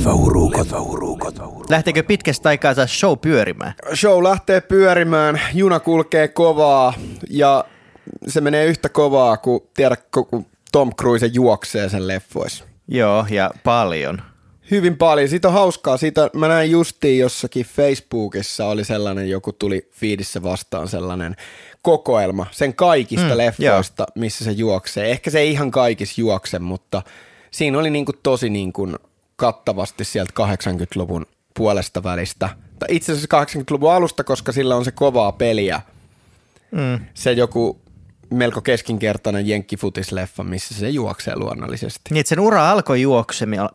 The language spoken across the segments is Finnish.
Leffaurukot. Lähteekö pitkästä aikaa taas show pyörimään? Show lähtee pyörimään, juna kulkee kovaa ja se menee yhtä kovaa kuin, tiedä, kun Tom Cruise juoksee sen leffoissa. Joo, ja paljon. Hyvin paljon. Siitä on hauskaa. Siitä mä näin justiin jossakin Facebookissa oli sellainen, joku tuli fiidissä vastaan sellainen kokoelma sen kaikista mm, leffoista, joo. missä se juoksee. Ehkä se ei ihan kaikissa juokse, mutta siinä oli niinku tosi niinku kattavasti sieltä 80-luvun puolesta välistä. Tai itse asiassa 80-luvun alusta, koska sillä on se kovaa peliä. Mm. Se joku melko keskinkertainen jenkkifutisleffa, missä se juoksee luonnollisesti. Niin, sen ura alkoi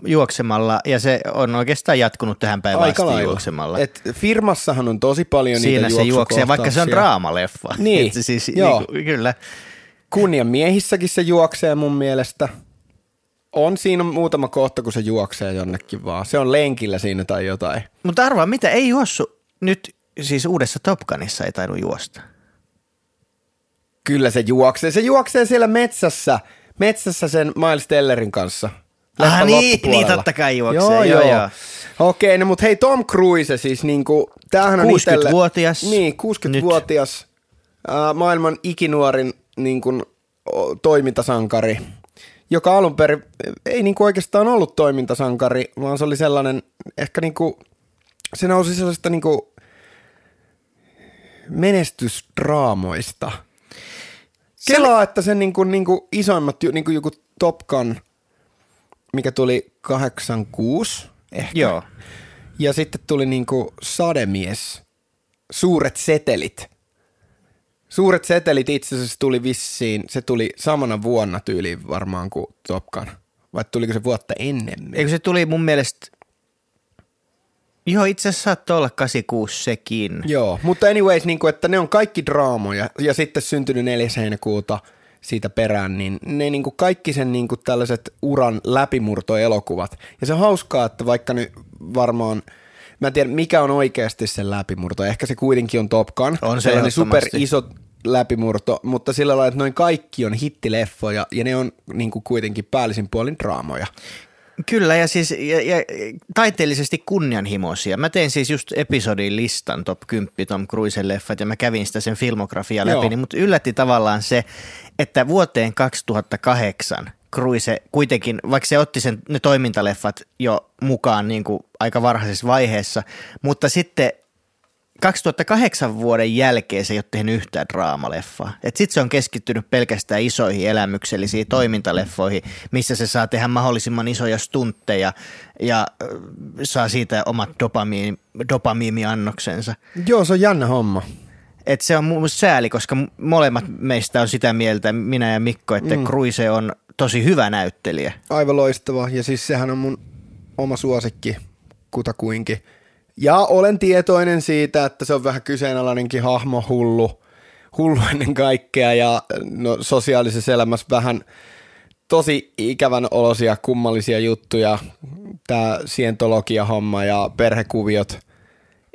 juoksemalla ja se on oikeastaan jatkunut tähän päivään Aika asti juoksemalla. Et firmassahan on tosi paljon Siinä niitä se juoksee, vaikka se on draamaleffa. Niin, Et siis, joo. Niin, kyllä. Kunnian miehissäkin se juoksee mun mielestä. On siinä muutama kohta, kun se juoksee jonnekin vaan. Se on lenkillä siinä tai jotain. Mutta arvaa, mitä ei juossu nyt, siis uudessa Top Gunissa ei tainnut juosta. Kyllä se juoksee. Se juoksee siellä metsässä, metsässä sen Miles Tellerin kanssa. Ah niin, niin totta kai juoksee. Joo, joo. joo. Okei, no mutta hei Tom Cruise siis niinku, tämähän on 60-vuotias. Itelle, niin, 60-vuotias, äh, maailman ikinuorin niin kuin, toimintasankari, joka alun perin ei niin kuin oikeastaan ollut toimintasankari, vaan se oli sellainen, ehkä niin kuin, se nousi sellaista niin kuin menestysdraamoista – Kelaa, että sen niinku, niinku isoimmat, niinku joku Top Gun, mikä tuli 86 ehkä. Joo. Ja sitten tuli niinku Sademies, Suuret setelit. Suuret setelit itse asiassa tuli vissiin, se tuli samana vuonna tyyliin varmaan kuin Top Gun. Vai tuliko se vuotta ennemmin? Eikö se tuli mun mielestä Joo, itse asiassa saattoi olla 86 sekin. Joo, mutta anyways, niin kuin, että ne on kaikki draamoja ja sitten syntynyt 4. heinäkuuta siitä perään, niin ne niin kuin kaikki sen niin kuin tällaiset uran läpimurtoelokuvat. Ja se on hauskaa, että vaikka nyt varmaan, mä en tiedä mikä on oikeasti sen läpimurto, ehkä se kuitenkin on Top Gun. On se super iso läpimurto, mutta sillä lailla, että noin kaikki on hittileffoja ja ne on niin kuin kuitenkin päällisin puolin draamoja. Kyllä, ja siis ja, ja, taiteellisesti kunnianhimoisia. Mä tein siis just episodin listan top 10 Tom Cruisen leffat, ja mä kävin sitä sen filmografia läpi, niin, mutta yllätti tavallaan se, että vuoteen 2008 Cruise kuitenkin, vaikka se otti sen, ne toimintaleffat jo mukaan niin kuin aika varhaisessa vaiheessa, mutta sitten 2008 vuoden jälkeen se ei ole tehnyt yhtään draamaleffaa. Sitten se on keskittynyt pelkästään isoihin elämyksellisiin toimintaleffoihin, missä se saa tehdä mahdollisimman isoja stuntteja ja saa siitä omat dopamiini, dopamiimiannoksensa. Joo, se on jännä homma. Et se on mun sääli, koska molemmat meistä on sitä mieltä, minä ja Mikko, että mm. Cruise on tosi hyvä näyttelijä. Aivan loistava, ja siis sehän on mun oma suosikki kutakuinkin – ja olen tietoinen siitä, että se on vähän kyseenalainenkin hahmo, hullu, hullu ennen kaikkea ja no, sosiaalisessa elämässä vähän tosi ikävän olosia, kummallisia juttuja, tämä sientologia-homma ja perhekuviot.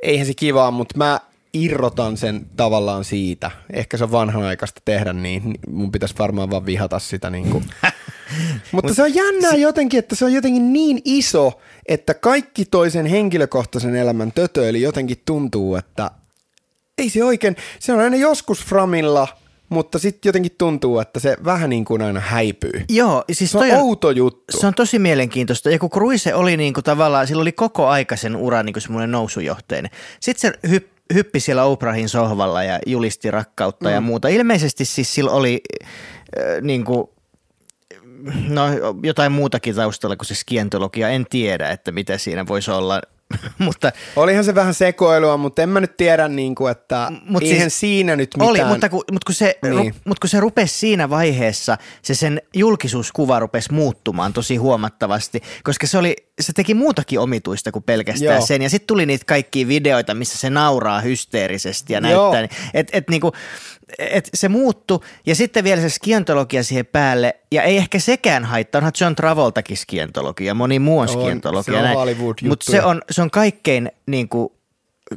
Eihän se kivaa, mutta mä irrotan sen tavallaan siitä. Ehkä se on vanhanaikaista tehdä niin, mun pitäisi varmaan vaan vihata sitä. Niin kuin. Mutta se on jännää jotenkin, että se on jotenkin niin iso, että kaikki toisen henkilökohtaisen elämän tötö, eli jotenkin tuntuu, että ei se oikein, se on aina joskus framilla, mutta sitten jotenkin tuntuu, että se vähän niin kuin aina häipyy. Joo, siis se on, on outo juttu. Se on tosi mielenkiintoista. Ja kun Cruise oli niin kuin tavallaan, sillä oli koko aikaisen ura niin kuin semmoinen nousujohteinen. Sitten se hypp, hyppi siellä Oprahin sohvalla ja julisti rakkautta mm. ja muuta. Ilmeisesti siis sillä oli äh, niin kuin no jotain muutakin taustalla kuin se skientologia. En tiedä, että mitä siinä voisi olla. mutta, Olihan se vähän sekoilua, mutta en mä nyt tiedä, niin kuin, että mut eihän siis, siinä nyt mitään. Oli, mutta kun, mutta kun, se, niin. ru, mutta kun se rupesi siinä vaiheessa, se sen julkisuuskuva rupesi muuttumaan tosi huomattavasti, koska se, oli, se teki muutakin omituista kuin pelkästään Joo. sen. Ja sitten tuli niitä kaikkia videoita, missä se nauraa hysteerisesti ja näyttää. Niin, et, et, niin kuin, et se muuttu ja sitten vielä se skientologia siihen päälle ja ei ehkä sekään haittaa, onhan John Travoltakin skientologia, moni muu on, on skientologia. Se on Mutta se on, se on kaikkein niin kuin,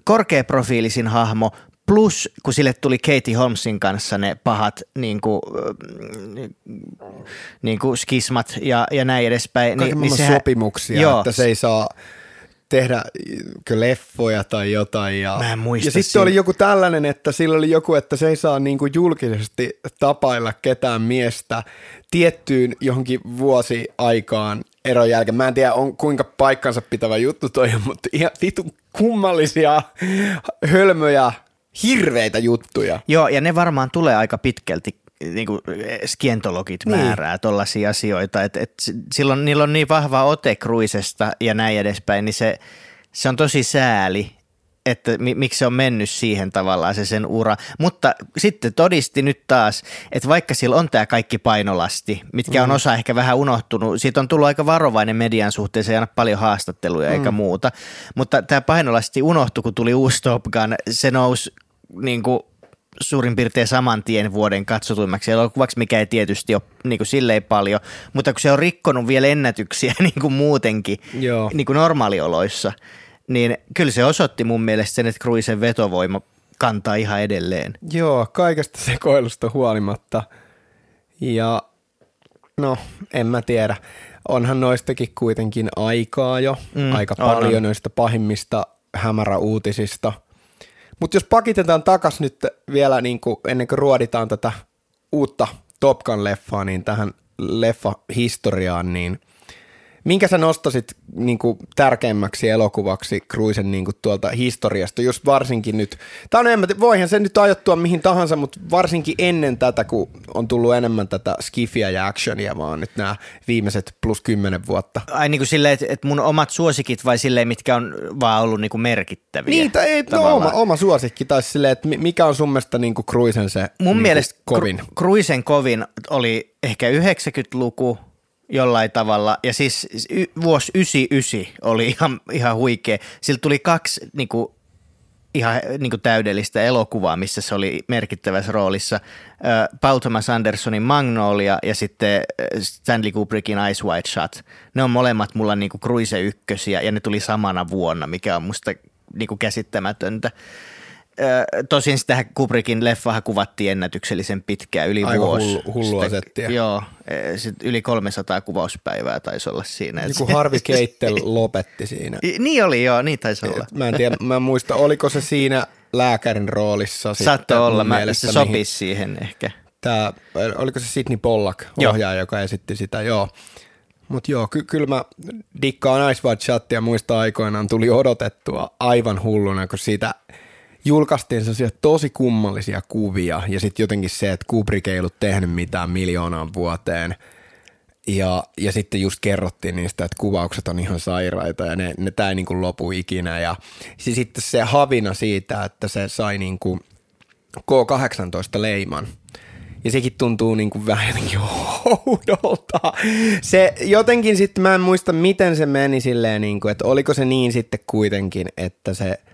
korkeaprofiilisin hahmo Plus, kun sille tuli Katie Holmesin kanssa ne pahat niin kuin, niin kuin skismat ja, ja näin edespäin. Kaiken niin, niin sehän, sopimuksia, joo. että se ei saa tehdä leffoja tai jotain. Ja, Mä en muista ja sitten oli joku tällainen, että sillä oli joku, että se ei saa niin kuin julkisesti tapailla ketään miestä tiettyyn johonkin vuosi aikaan eron jälkeen. Mä en tiedä, on, kuinka paikkansa pitävä juttu toi mutta ihan vitun kummallisia hölmöjä hirveitä juttuja. Joo, ja ne varmaan tulee aika pitkälti niin kuin skientologit niin. määrää tuollaisia asioita, että et silloin niillä on niin vahva ote kruisesta ja näin edespäin, niin se, se on tosi sääli, että mi, miksi se on mennyt siihen tavallaan se sen ura. Mutta sitten todisti nyt taas, että vaikka sillä on tämä kaikki painolasti, mitkä mm. on osa ehkä vähän unohtunut, siitä on tullut aika varovainen median suhteen, se ei aina paljon haastatteluja mm. eikä muuta, mutta tämä painolasti unohtui, kun tuli uusi Top Gun, se nousi niin kuin suurin piirtein saman tien vuoden katsotuimmaksi elokuvaksi, mikä ei tietysti ole niin kuin silleen paljon, mutta kun se on rikkonut vielä ennätyksiä niin kuin muutenkin Joo. Niin kuin normaalioloissa, niin kyllä se osoitti mun mielestä sen, että Cruisen vetovoima kantaa ihan edelleen. Joo, kaikesta sekoilusta huolimatta. Ja no, en mä tiedä. Onhan noistakin kuitenkin aikaa jo, mm, aika paljon on. noista pahimmista hämäräuutisista – mutta jos pakitetaan takas nyt vielä niin kuin ennen kuin ruoditaan tätä uutta Top Gun-leffaa, niin tähän leffa-historiaan, niin – Minkä sä nostasit niin kuin, tärkeimmäksi elokuvaksi Cruisen niin kuin, tuolta historiasta, just varsinkin nyt, tämä on enemmän, voihan se nyt ajoittua mihin tahansa, mutta varsinkin ennen tätä, kun on tullut enemmän tätä skifia ja actionia, vaan nyt nämä viimeiset plus kymmenen vuotta. Ai niin kuin silleen, että, että mun omat suosikit vai silleen, mitkä on vaan ollut niin kuin merkittäviä? Niin, tai ei, no, oma, oma suosikki, tai silleen, että mikä on sun mielestä niin kuin Cruisen se Mun niin mielestä kovin? Cruisen kovin oli ehkä 90-luku, jollain tavalla. Ja siis y- vuosi 99 oli ihan, ihan huikea. Sillä tuli kaksi niin kuin, ihan niin kuin täydellistä elokuvaa, missä se oli merkittävässä roolissa. Paul Thomas Andersonin Magnolia ja sitten Stanley Kubrickin Ice White Shot. Ne on molemmat mulla niin kuin ykkösiä ja ne tuli samana vuonna, mikä on musta niin kuin käsittämätöntä. Tosin sitä Kubrickin leffahan kuvattiin ennätyksellisen pitkään, yli Aika vuosi. Hullu, hullua sitä, settiä. Joo, e, sit yli 300 kuvauspäivää taisi olla siinä. Niin kuin Harvi Keitel lopetti siinä. niin oli joo, niin taisi olla. Mä en tiedä, mä en muista, oliko se siinä lääkärin roolissa. Saattoi olla, mä, se sopisi siihen ehkä. Tää, oliko se Sidney Pollack ohjaaja, joka esitti sitä, joo. Mutta joo, ky- kyllä mä dikkaan Ice White Shotia muista aikoinaan tuli odotettua aivan hulluna, kun siitä – julkaistiin sellaisia tosi kummallisia kuvia ja sitten jotenkin se, että Kubrick ei ollut tehnyt mitään miljoonaan vuoteen. Ja, ja sitten just kerrottiin niistä, että kuvaukset on ihan sairaita ja ne, ne tämä ei niin lopu ikinä. Ja se, sitten se havina siitä, että se sai niin kuin K18 leiman – ja sekin tuntuu niin kuin vähän jotenkin oudolta. Se jotenkin sitten, mä en muista miten se meni silleen, niin kuin, että oliko se niin sitten kuitenkin, että se –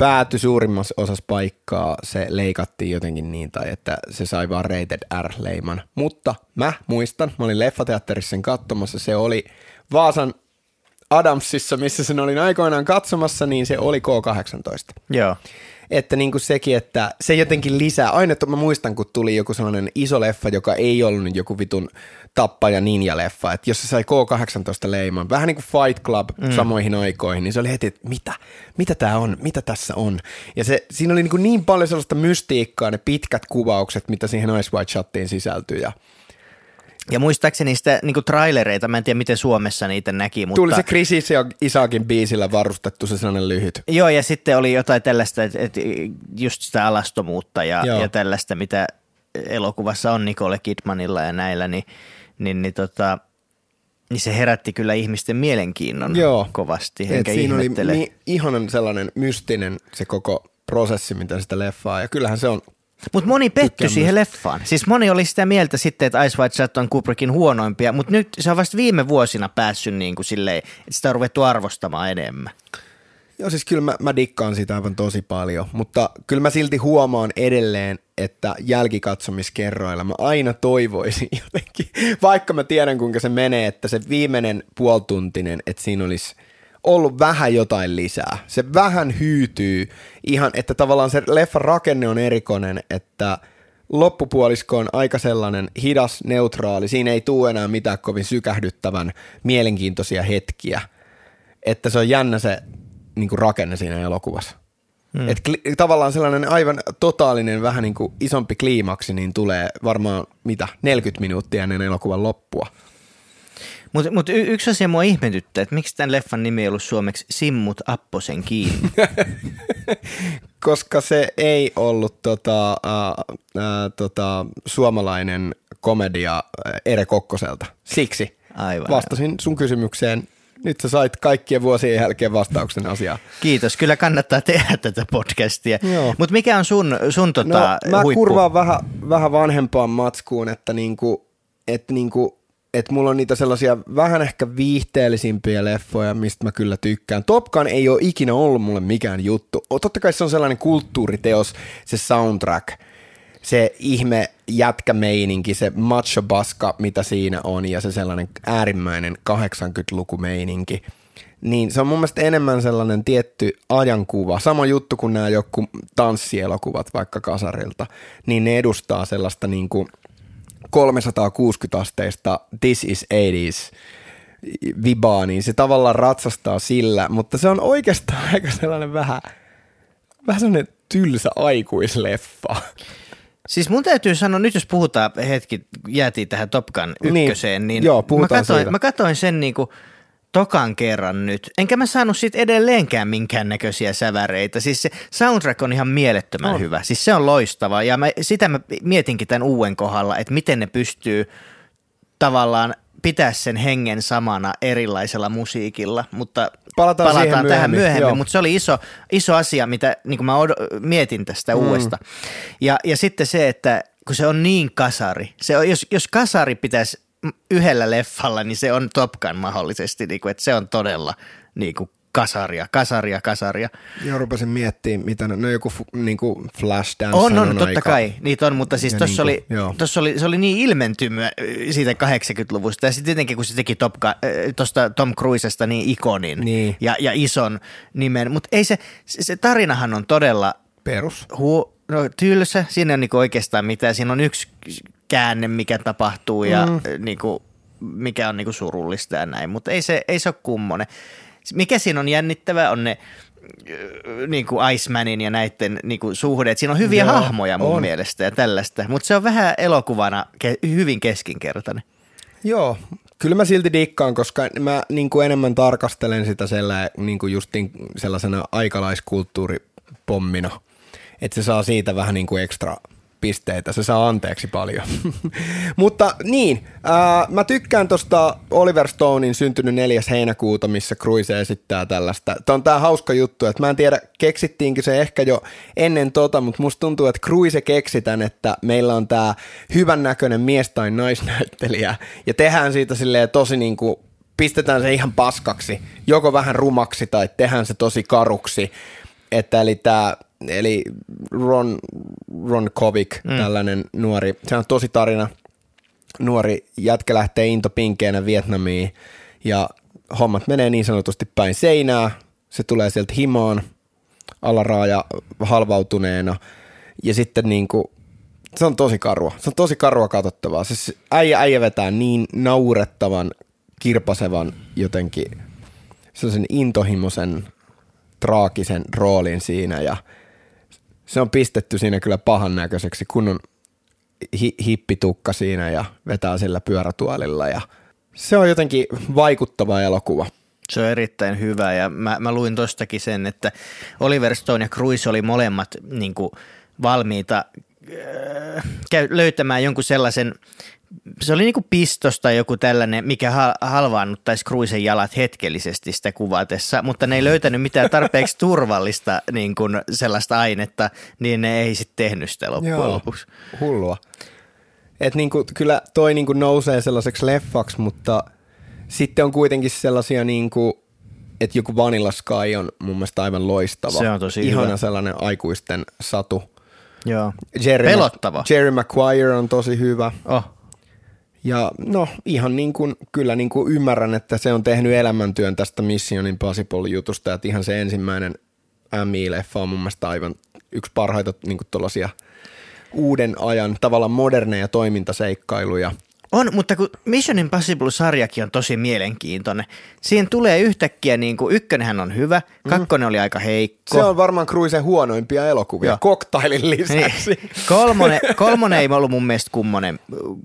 päätyi suurimmassa osassa paikkaa, se leikattiin jotenkin niin, tai että se sai vaan rated R-leiman. Mutta mä muistan, mä olin leffateatterissa sen katsomassa, se oli Vaasan Adamsissa, missä sen olin aikoinaan katsomassa, niin se oli K18. Joo että niin kuin sekin, että se jotenkin lisää. Aina että mä muistan, kun tuli joku sellainen iso leffa, joka ei ollut joku vitun tappaja ninja-leffa, että jos se sai K-18 leiman, vähän niin kuin Fight Club mm. samoihin aikoihin, niin se oli heti, että mitä, mitä tämä on, mitä tässä on. Ja se, siinä oli niin, kuin niin paljon sellaista mystiikkaa, ne pitkät kuvaukset, mitä siihen Ice White Shottiin sisältyi ja ja muistaakseni niistä niin trailereita, mä en tiedä miten Suomessa niitä näki. Mutta... Tuli se Chris ja Isakin biisillä varustettu se sellainen lyhyt. Joo, ja sitten oli jotain tällaista, että, että just sitä alastomuutta ja, ja tällaista, mitä elokuvassa on Nicole Kidmanilla ja näillä, niin, niin, niin, tota, niin se herätti kyllä ihmisten mielenkiinnon Joo. kovasti. Enkä siinä ihmettele. oli niin ihanan sellainen mystinen se koko prosessi, mitä sitä leffaa, ja kyllähän se on mutta moni pettyi siihen leffaan. Siis moni oli sitä mieltä sitten, että Ice White Shot on Kubrickin huonoimpia, mutta nyt se on vasta viime vuosina päässyt niin kuin silleen, että sitä on ruvettu arvostamaan enemmän. Joo, siis kyllä mä, mä dikkaan sitä aivan tosi paljon, mutta kyllä mä silti huomaan edelleen, että jälkikatsomiskerroilla mä aina toivoisin jotenkin, vaikka mä tiedän kuinka se menee, että se viimeinen puoltuntinen, että siinä olisi ollut vähän jotain lisää. Se vähän hyytyy ihan, että tavallaan se leffan rakenne on erikoinen, että loppupuolisko on aika sellainen hidas, neutraali. Siinä ei tule enää mitään kovin sykähdyttävän mielenkiintoisia hetkiä. Että se on jännä se niin kuin rakenne siinä elokuvassa. Hmm. Et kli- tavallaan sellainen aivan totaalinen vähän niin kuin isompi kliimaksi, niin tulee varmaan mitä, 40 minuuttia ennen elokuvan loppua. Mutta mut y- yksi asia mua ihmetyttää, että miksi tämän leffan nimi ei ollut suomeksi Simmut Apposen kiinni? Koska se ei ollut tota, äh, äh, tota, suomalainen komedia Ere Kokkoselta. Siksi Aivan. vastasin sun kysymykseen. Nyt sä sait kaikkien vuosien jälkeen vastauksen asiaan. Kiitos, kyllä kannattaa tehdä tätä podcastia. Mutta mikä on sun, sun tota, no, mä huippu? kurvaan vähän, vähän vanhempaan matskuun, että niinku, et niinku, et mulla on niitä sellaisia vähän ehkä viihteellisimpiä leffoja, mistä mä kyllä tykkään. Top Gun ei ole ikinä ollut mulle mikään juttu. Totta kai se on sellainen kulttuuriteos, se soundtrack, se ihme jätkämeininki, se macho baska, mitä siinä on, ja se sellainen äärimmäinen 80-lukumeininki. Niin se on mun mielestä enemmän sellainen tietty ajankuva. Sama juttu kuin nämä joku tanssielokuvat vaikka kasarilta. Niin ne edustaa sellaista niin kuin 360 asteista This is 80s vibaa, niin se tavallaan ratsastaa sillä, mutta se on oikeastaan aika sellainen vähän, vähän sellainen tylsä aikuisleffa. Siis mun täytyy sanoa, nyt jos puhutaan hetki, jäätiin tähän Top Gun ykköseen, niin, Niin, joo, mä, siitä. mä katoin sen niinku tokan kerran nyt. Enkä mä saanut siitä edelleenkään minkäännäköisiä säväreitä. Siis se soundtrack on ihan mielettömän On. hyvä. Siis se on loistava ja mä, sitä mä mietinkin tämän uuden kohdalla, että miten ne pystyy tavallaan pitää sen hengen samana erilaisella musiikilla, mutta Palataan palataan tähän myöhemmin, myöhemmin, joo. mutta se oli iso, iso asia, mitä niin mä od- mietin tästä mm. uudesta. Ja, ja sitten se, että kun se on niin kasari, se on, jos, jos kasari pitäisi yhdellä leffalla, niin se on Top Gun mahdollisesti, niin kuin, että se on todella niin kuin kasaria, kasaria, kasaria. Joo, rupesin miettimään, mitä ne, on joku niin kuin Flashdance. On, on, totta kai, niitä on, mutta siis tuossa niinku, oli, joo. tossa oli, se oli niin ilmentymä siitä 80-luvusta ja sitten tietenkin kun se teki Top, tuosta Tom Cruisesta niin ikonin Niin. Ja, ja ison nimen, mutta ei se, se, tarinahan on todella Perus. hu, no, tylsä, siinä on niinku oikeastaan mitään, siinä on yksi käänne, mikä tapahtuu ja mm. niinku, mikä on niinku surullista ja näin, mutta ei se, ei se ole kummonen. Mikä siinä on jännittävää on ne ö, niin kuin Icemanin ja näiden niin kuin suhde. Et Siinä on hyviä Joo, hahmoja mun on. mielestä ja tällaista, mutta se on vähän elokuvana ke- hyvin keskinkertainen. Joo, kyllä mä silti dikkaan, koska mä niin kuin enemmän tarkastelen sitä sellä, niin kuin justin sellaisena aikalaiskulttuuripommina, että se saa siitä vähän niin kuin ekstra pisteitä, se saa anteeksi paljon. Mutta niin, ää, mä tykkään tosta Oliver Stonein syntynyt 4. heinäkuuta, missä Cruise esittää tällaista. Tämä on tää hauska juttu, että mä en tiedä, keksittiinkö se ehkä jo ennen tota, mutta musta tuntuu, että Cruise keksi tän, että meillä on tää hyvän näköinen mies- tai naisnäyttelijä, ja tehdään siitä silleen tosi niin kuin pistetään se ihan paskaksi, joko vähän rumaksi tai tehdään se tosi karuksi. Että eli tämä, eli Ron, Ron Kovic, mm. tällainen nuori, se on tosi tarina, nuori jätkä lähtee intopinkeenä Vietnamiin ja hommat menee niin sanotusti päin seinää, se tulee sieltä himoon alaraaja halvautuneena ja sitten niin kuin, se on tosi karua, se on tosi karua katsottavaa. Se äijä, äijä vetää niin naurettavan, kirpasevan jotenkin sellaisen intohimoisen, traagisen roolin siinä ja se on pistetty siinä kyllä pahan näköiseksi, kun on hi- hippitukka siinä ja vetää sillä pyörätuolilla ja se on jotenkin vaikuttava elokuva. Se on erittäin hyvä ja mä, mä luin tostakin sen, että Oliver Stone ja Cruise oli molemmat niin kuin, valmiita äh, löytämään jonkun sellaisen, se oli niin kuin pistos tai joku tällainen, mikä hal- halvaannuttaisi Cruisen jalat hetkellisesti sitä kuvatessa, mutta ne ei löytänyt mitään tarpeeksi turvallista niin kuin sellaista ainetta, niin ne ei sitten tehnyt sitä loppujen Joo. lopuksi. Hullua. Et niinku, kyllä toi niinku nousee sellaiseksi leffaksi, mutta sitten on kuitenkin sellaisia, niinku, että joku Vanilla Sky on mun mielestä aivan loistava. Se on tosi Ihana hyvä. sellainen aikuisten satu. Joo. Jerry Pelottava. Jerry Maguire on tosi hyvä. Oh. Ja no ihan niin kuin, kyllä niin kuin ymmärrän, että se on tehnyt elämäntyön tästä Mission Impossible-jutusta, että ihan se ensimmäinen MI-leffa on mun mielestä aivan yksi parhaita niin kuin uuden ajan tavallaan moderneja toimintaseikkailuja – on, mutta kun Mission Impossible-sarjakin on tosi mielenkiintoinen. Siihen tulee yhtäkkiä, niin kuin ykkönenhän on hyvä, mm. kakkonen oli aika heikko. Se on varmaan Cruisen huonoimpia elokuvia, koktailin lisäksi. Niin. Kolmonen, kolmonen ei ollut mun mielestä kummonen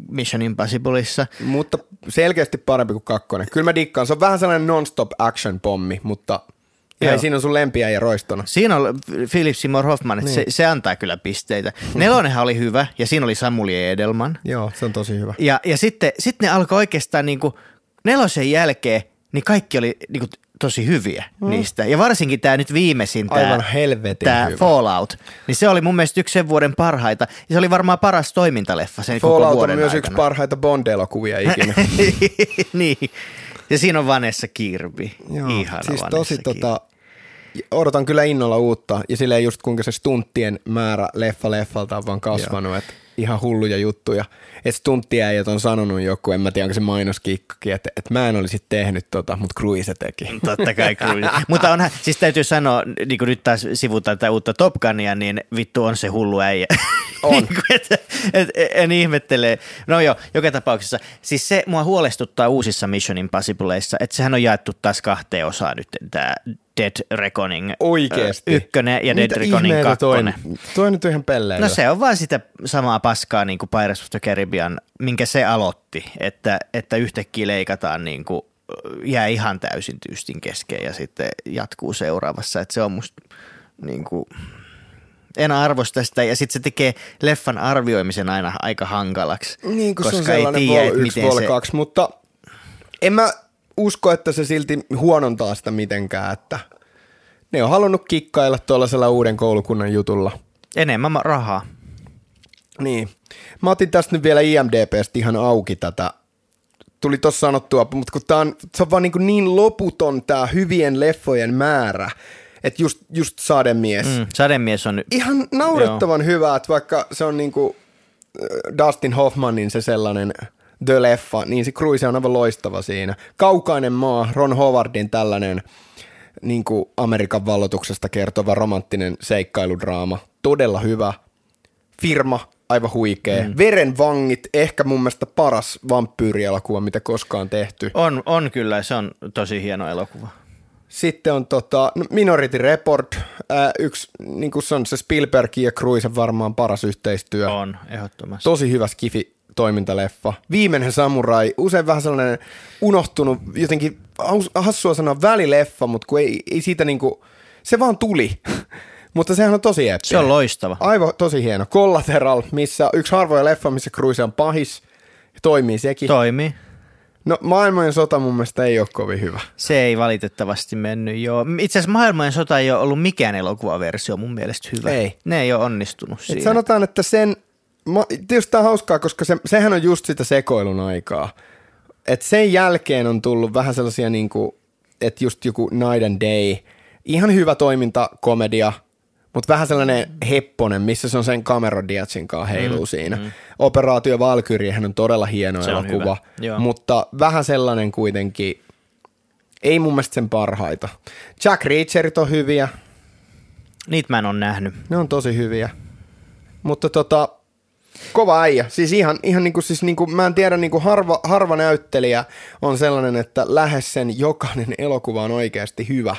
Mission Impossibleissa. Mutta selkeästi parempi kuin kakkonen. Kyllä mä dikkaan, se on vähän sellainen non-stop action pommi, ja siinä on sun lempiä ja roistona. Siinä on Philip Seymour Hoffman, että niin. se, se, antaa kyllä pisteitä. Nelonenhan oli hyvä ja siinä oli Samuli Edelman. Joo, se on tosi hyvä. Ja, ja sitten, sitten ne alkoi oikeastaan niin kuin nelosen jälkeen, niin kaikki oli niin kuin tosi hyviä mm. niistä. Ja varsinkin tämä nyt viimeisin, tämä, Aivan helvetin tämä hyvä. Fallout, niin se oli mun mielestä yksi sen vuoden parhaita. Ja se oli varmaan paras toimintaleffa sen Fallout koko vuoden on myös aikana. yksi parhaita Bond-elokuvia ikinä. niin. Ja siinä on Vanessa Kirby. Joo, Ihana siis Vanessa tosi Kirby. tota, odotan kyllä innolla uutta ja silleen just kuinka se stunttien määrä leffa leffalta on vaan kasvanut, että ihan hulluja juttuja. Että stunttiäijät on sanonut joku, en mä tiedä onko se mainoskikkakin, että, että mä en olisi tehnyt tota, mutta Cruise teki. Totta kai Cruise. mutta onhan, siis täytyy sanoa, niin kuin nyt taas sivutaan tätä uutta Top Gunia, niin vittu on se hullu äijä. On. niin kuin, et, et, en ihmettele. No joo, joka tapauksessa. Siis se mua huolestuttaa uusissa Mission Impossibleissa, että sehän on jaettu taas kahteen osaan nyt tämä Dead Reckoning Oikeesti? Ykkönen ja Dead Mitä Reckoning kakkonen. Toi, toi nyt on ihan pelleä. No se on vaan sitä samaa paskaa niin kuin Pirates of the Caribbean, minkä se aloitti, että, että yhtäkkiä leikataan niin kuin, jää ihan täysin tyystin kesken ja sitten jatkuu seuraavassa. Että se on musta niin kuin, en arvosta sitä ja sitten se tekee leffan arvioimisen aina aika hankalaksi. Niin kuin koska se on sellainen ei tiedä, vol 1, miten vol se, 2, mutta en mä usko, että se silti huonontaa sitä mitenkään, että ne on halunnut kikkailla tuollaisella uuden koulukunnan jutulla. enemmän rahaa. Niin. Mä otin tästä nyt vielä IMDBstä ihan auki tätä. Tuli tossa sanottua, mutta kun tää on, se on vaan niin, niin loputon tää hyvien leffojen määrä, että just, just Sademies. Mm. Sademies on Ihan naurettavan Joo. hyvä, että vaikka se on niinku äh, Dustin Hoffmanin se sellainen The Leffa, niin se Cruise on aivan loistava siinä. Kaukainen maa, Ron Howardin tällainen niin kuin Amerikan vallotuksesta kertova romanttinen seikkailudraama. Todella hyvä. Firma, aivan huikea. Mm. Verenvangit, ehkä mun mielestä paras vampyyrielokuva, mitä koskaan tehty. on, on kyllä, se on tosi hieno elokuva. Sitten on tota, no Minority Report, ää, yksi, niin kuin se on se Spielberg ja Cruisen varmaan paras yhteistyö. On, ehdottomasti. Tosi hyvä skifi toimintaleffa. Viimeinen samurai, usein vähän sellainen unohtunut, jotenkin hassua sanoa välileffa, mutta kun ei, ei siitä niinku, se vaan tuli. mutta sehän on tosi eeppinen. Se on loistava. Aivan tosi hieno. Collateral, missä yksi harvoja leffa, missä Cruise on pahis. Toimii sekin. Toimii. no maailmojen sota mun mielestä ei ole kovin hyvä. Se ei valitettavasti mennyt, joo. Itse asiassa maailmojen sota ei ole ollut mikään elokuvaversio mun mielestä hyvä. Ei. Ne ei ole onnistunut Et siinä. sanotaan, että sen, ma- tietysti tämä on hauskaa, koska se, sehän on just sitä sekoilun aikaa. Et sen jälkeen on tullut vähän sellaisia, niin kuin, että just joku Night and Day, ihan hyvä toimintakomedia, mutta vähän sellainen hepponen, missä se on sen Cameron Diazin kanssa heiluu mm, siinä. Mm. Operaatio Valkyriehän on todella hieno Se elokuva, mutta vähän sellainen kuitenkin, ei mun mielestä sen parhaita. Jack Reacherit on hyviä, Niitä mä en ole nähnyt. ne on tosi hyviä. Mutta tota, kova äijä. Siis ihan, ihan niinku, siis niinku, mä en tiedä, niinku harva, harva näyttelijä on sellainen, että lähes sen jokainen elokuva on oikeasti hyvä.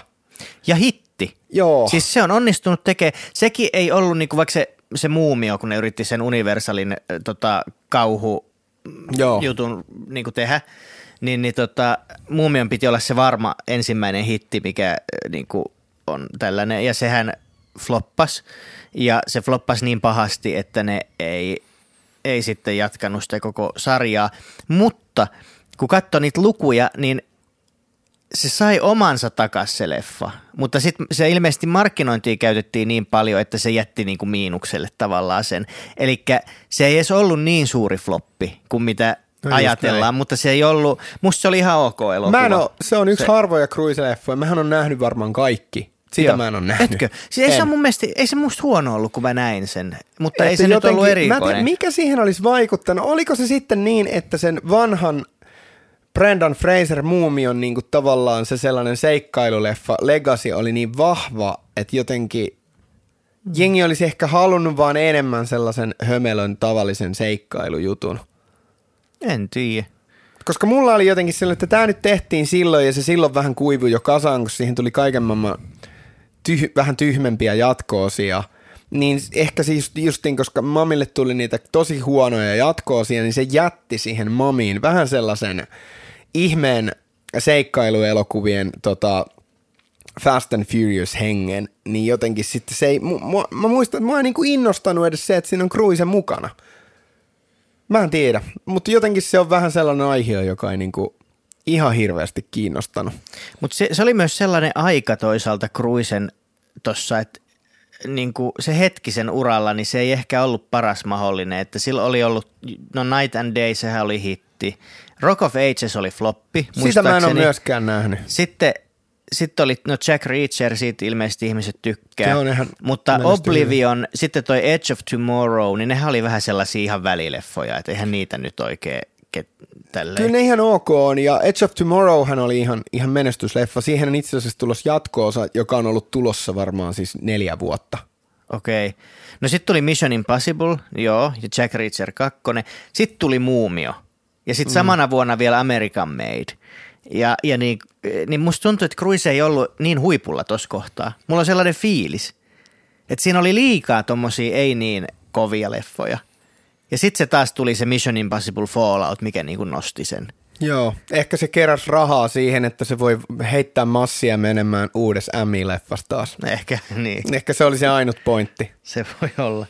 Ja hitti. Joo. Siis se on onnistunut tekemään. Sekin ei ollut niinku vaikka se, se muumio, kun ne yritti sen Universalin äh, tota, kauhu Joo. jutun niinku tehdä, niin, niin tota, Muumion piti olla se varma ensimmäinen hitti, mikä äh, niinku on tällainen, ja sehän floppas, ja se floppas niin pahasti, että ne ei, ei sitten jatkanut sitä koko sarjaa, mutta kun katsoi niitä lukuja, niin se sai omansa takas se leffa, mutta sitten se ilmeisesti markkinointia käytettiin niin paljon, että se jätti niinku miinukselle tavallaan sen. Eli se ei edes ollut niin suuri floppi kuin mitä No ajatellaan, näin. mutta se ei ollut, musta se oli ihan ok elokuva. Mä en oo, se on yksi se. harvoja cruise-leffoja. Mähän on nähnyt varmaan kaikki. Sitä Joo. mä en ole nähnyt. Etkö? Siis ei, se on mun mielestä, ei se musta huono ollut, kun mä näin sen, mutta että ei se jotenkin, nyt ollut erikoinen. Mä tiedän, mikä siihen olisi vaikuttanut? Oliko se sitten niin, että sen vanhan Brendan Fraser Muumion niin kuin tavallaan se sellainen seikkailuleffa Legacy oli niin vahva, että jotenkin jengi olisi ehkä halunnut vaan enemmän sellaisen hömelön tavallisen seikkailujutun. En tiedä. Koska mulla oli jotenkin sellainen, että tämä nyt tehtiin silloin ja se silloin vähän kuivui jo kasaan, kun siihen tuli kaiken maailman tyh- vähän tyhmempiä jatkoosia. Niin ehkä siis justiin, koska mamille tuli niitä tosi huonoja jatkoosia, niin se jätti siihen mamiin vähän sellaisen ihmeen seikkailuelokuvien tota, Fast and Furious hengen, niin jotenkin sitten se ei, mua, mä muistan, että mä en niin kuin innostanut edes se, että siinä on Cruise mukana. Mä en tiedä, mutta jotenkin se on vähän sellainen aihe, joka ei niin kuin ihan hirveästi kiinnostanut. Mutta se, se, oli myös sellainen aika toisaalta Cruisen tuossa, että niin kuin se hetkisen uralla, niin se ei ehkä ollut paras mahdollinen. Että sillä oli ollut, no Night and Day, sehän oli hitti. Rock of Ages oli floppi, Sitä mä en ole myöskään nähnyt. Sitten sitten oli, no Jack Reacher, siitä ilmeisesti ihmiset tykkää. Se on ihan Mutta Oblivion, hyvin. sitten toi Edge of Tomorrow, niin nehän oli vähän sellaisia ihan välileffoja, että eihän niitä nyt oikein tälleen. Kyllä ne ihan ok on, ja Edge of Tomorrowhan oli ihan, ihan menestysleffa. Siihen on itse asiassa tulossa jatkoosa, joka on ollut tulossa varmaan siis neljä vuotta. Okei. Okay. No sitten tuli Mission Impossible, joo, ja Jack Reacher 2. Sitten tuli Muumio. Ja sitten mm. samana vuonna vielä American Made. Ja, ja niin, niin musta tuntuu, että Cruise ei ollut niin huipulla tuossa kohtaa. Mulla on sellainen fiilis, että siinä oli liikaa tommosia ei niin kovia leffoja. Ja sitten se taas tuli se Mission Impossible Fallout, mikä niin kuin nosti sen. Joo, ehkä se keräs rahaa siihen, että se voi heittää massia menemään uudessa M-leffassa taas. Ehkä, niin. Ehkä se oli se ainut pointti. Se voi olla.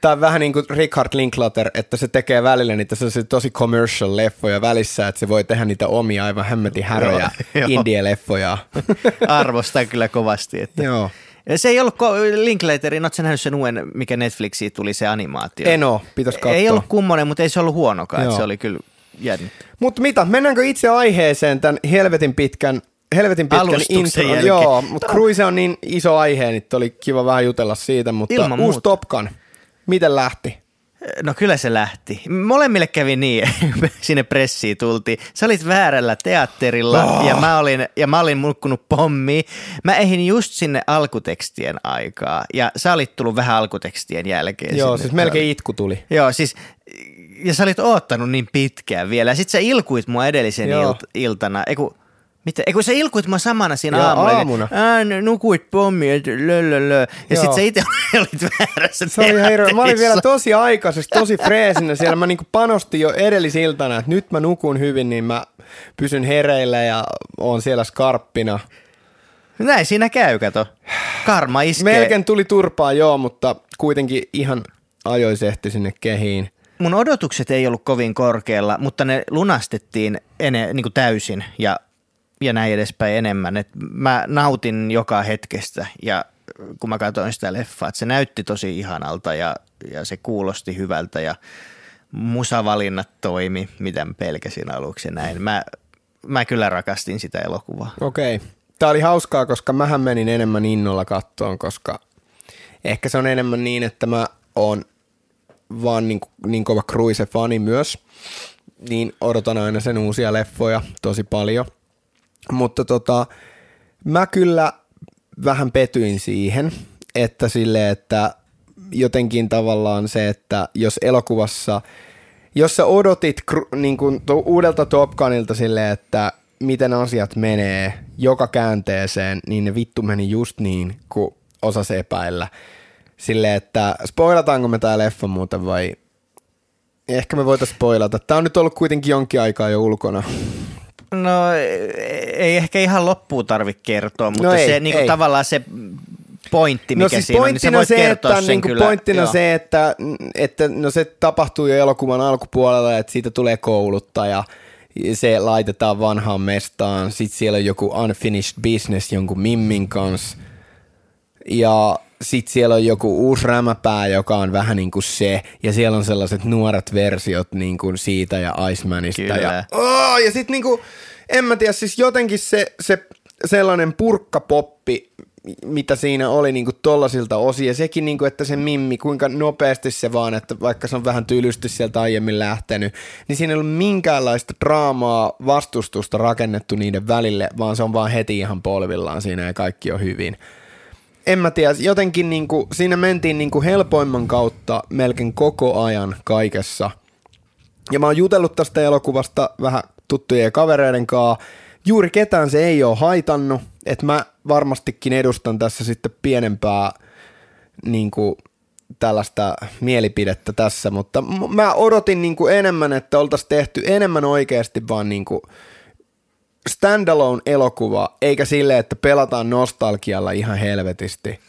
Tämä on vähän niin kuin Richard Linklater, että se tekee välillä niitä tosi commercial leffoja välissä, että se voi tehdä niitä omia aivan hämmetin häröjä indie-leffoja. Arvostan kyllä kovasti. Että Joo. Se ei ollut Linklaterin, ootko nähnyt sen uuden, mikä Netflixiin tuli se animaatio? En oo, pitäisi katsoa. Ei ollut kummonen, mutta ei se ollut huonokaan, että se oli kyllä jännittävä. Mutta mitä, mennäänkö itse aiheeseen tämän helvetin pitkän helvetin pitkän intro. Joo, mutta Cruise on niin iso aihe, niin oli kiva vähän jutella siitä, mutta Ilman uusi Top Gun. Miten lähti? No kyllä se lähti. Molemmille kävi niin, sinne pressiin tultiin. Sä olit väärällä teatterilla oh. ja, mä olin, ja mä olin mulkkunut pommi. Mä ehin just sinne alkutekstien aikaa ja sä olit tullut vähän alkutekstien jälkeen. Joo, sinne. siis melkein itku tuli. Joo, siis ja sä olit oottanut niin pitkään vielä. Sitten sä ilkuit mua edellisen ilt- iltana. Eiku, mitä? Eikö sä ilkuit mua samana siinä Joo, aamulla? aamuna. Ää, nukuit pommi, että lö, lö, lö. Ja sit sä itse olit väärässä Se oli ihan Mä olin vielä tosi aikaisesti, tosi freesinä siellä. Mä niinku panostin jo edellisiltana, että nyt mä nukun hyvin, niin mä pysyn hereillä ja oon siellä skarppina. Näin siinä käy, kato. Karma iskee. Melkein tuli turpaa, joo, mutta kuitenkin ihan ajoisehti sinne kehiin. Mun odotukset ei ollut kovin korkealla, mutta ne lunastettiin ene, niin kuin täysin ja ja näin edespäin enemmän. Et mä nautin joka hetkestä ja kun mä katsoin sitä leffaa, että se näytti tosi ihanalta ja, ja se kuulosti hyvältä ja musavalinnat toimi, mitä mä pelkäsin aluksi näin. Mä, mä kyllä rakastin sitä elokuvaa. Okei. Okay. Tämä oli hauskaa, koska mähän menin enemmän innolla kattoon, koska ehkä se on enemmän niin, että mä oon vaan niin, niin kova Cruise-fani myös, niin odotan aina sen uusia leffoja tosi paljon – mutta tota, mä kyllä vähän petyin siihen, että sille, että jotenkin tavallaan se, että jos elokuvassa, jos sä odotit niin kuin uudelta Top Gunilta sille, että miten asiat menee joka käänteeseen, niin ne vittu meni just niin, kuin osasi epäillä. Sille, että spoilataanko me tää leffa muuten vai ehkä me voitaisiin spoilata. Tää on nyt ollut kuitenkin jonkin aikaa jo ulkona. No ei ehkä ihan loppuun tarvitse kertoa, mutta no ei, se niin kuin, tavallaan se pointti, mikä no siis siinä on, niin sä voit se, kertoa että, sen niin kyllä. Pointtina joo. se, että, että no se tapahtuu jo elokuvan alkupuolella, että siitä tulee kouluttaja, se laitetaan vanhaan mestaan, sitten siellä on joku unfinished business jonkun Mimmin kanssa, ja sitten siellä on joku uusi rämäpää, joka on vähän niin kuin se, ja siellä on sellaiset nuoret versiot niin kuin siitä ja Icemanista. Kyllä. Ja, oh, ja sitten niin kuin, en mä tiedä, siis jotenkin se, se sellainen purkkapoppi, mitä siinä oli niin kuin tollasilta osin. Ja sekin, niin kuin, että se mimmi, kuinka nopeasti se vaan, että vaikka se on vähän tylysty sieltä aiemmin lähtenyt, niin siinä ei ollut minkäänlaista draamaa, vastustusta rakennettu niiden välille, vaan se on vaan heti ihan polvillaan siinä ja kaikki on hyvin. En mä tiedä, jotenkin niin kuin, siinä mentiin niin kuin helpoimman kautta melkein koko ajan kaikessa. Ja mä oon jutellut tästä elokuvasta vähän tuttujen kavereiden kanssa, juuri ketään se ei ole haitannut, että mä varmastikin edustan tässä sitten pienempää niin kuin, tällaista mielipidettä tässä, mutta mä odotin niin kuin enemmän, että oltaisiin tehty enemmän oikeasti vaan niin kuin standalone elokuva, eikä sille, että pelataan nostalgialla ihan helvetisti.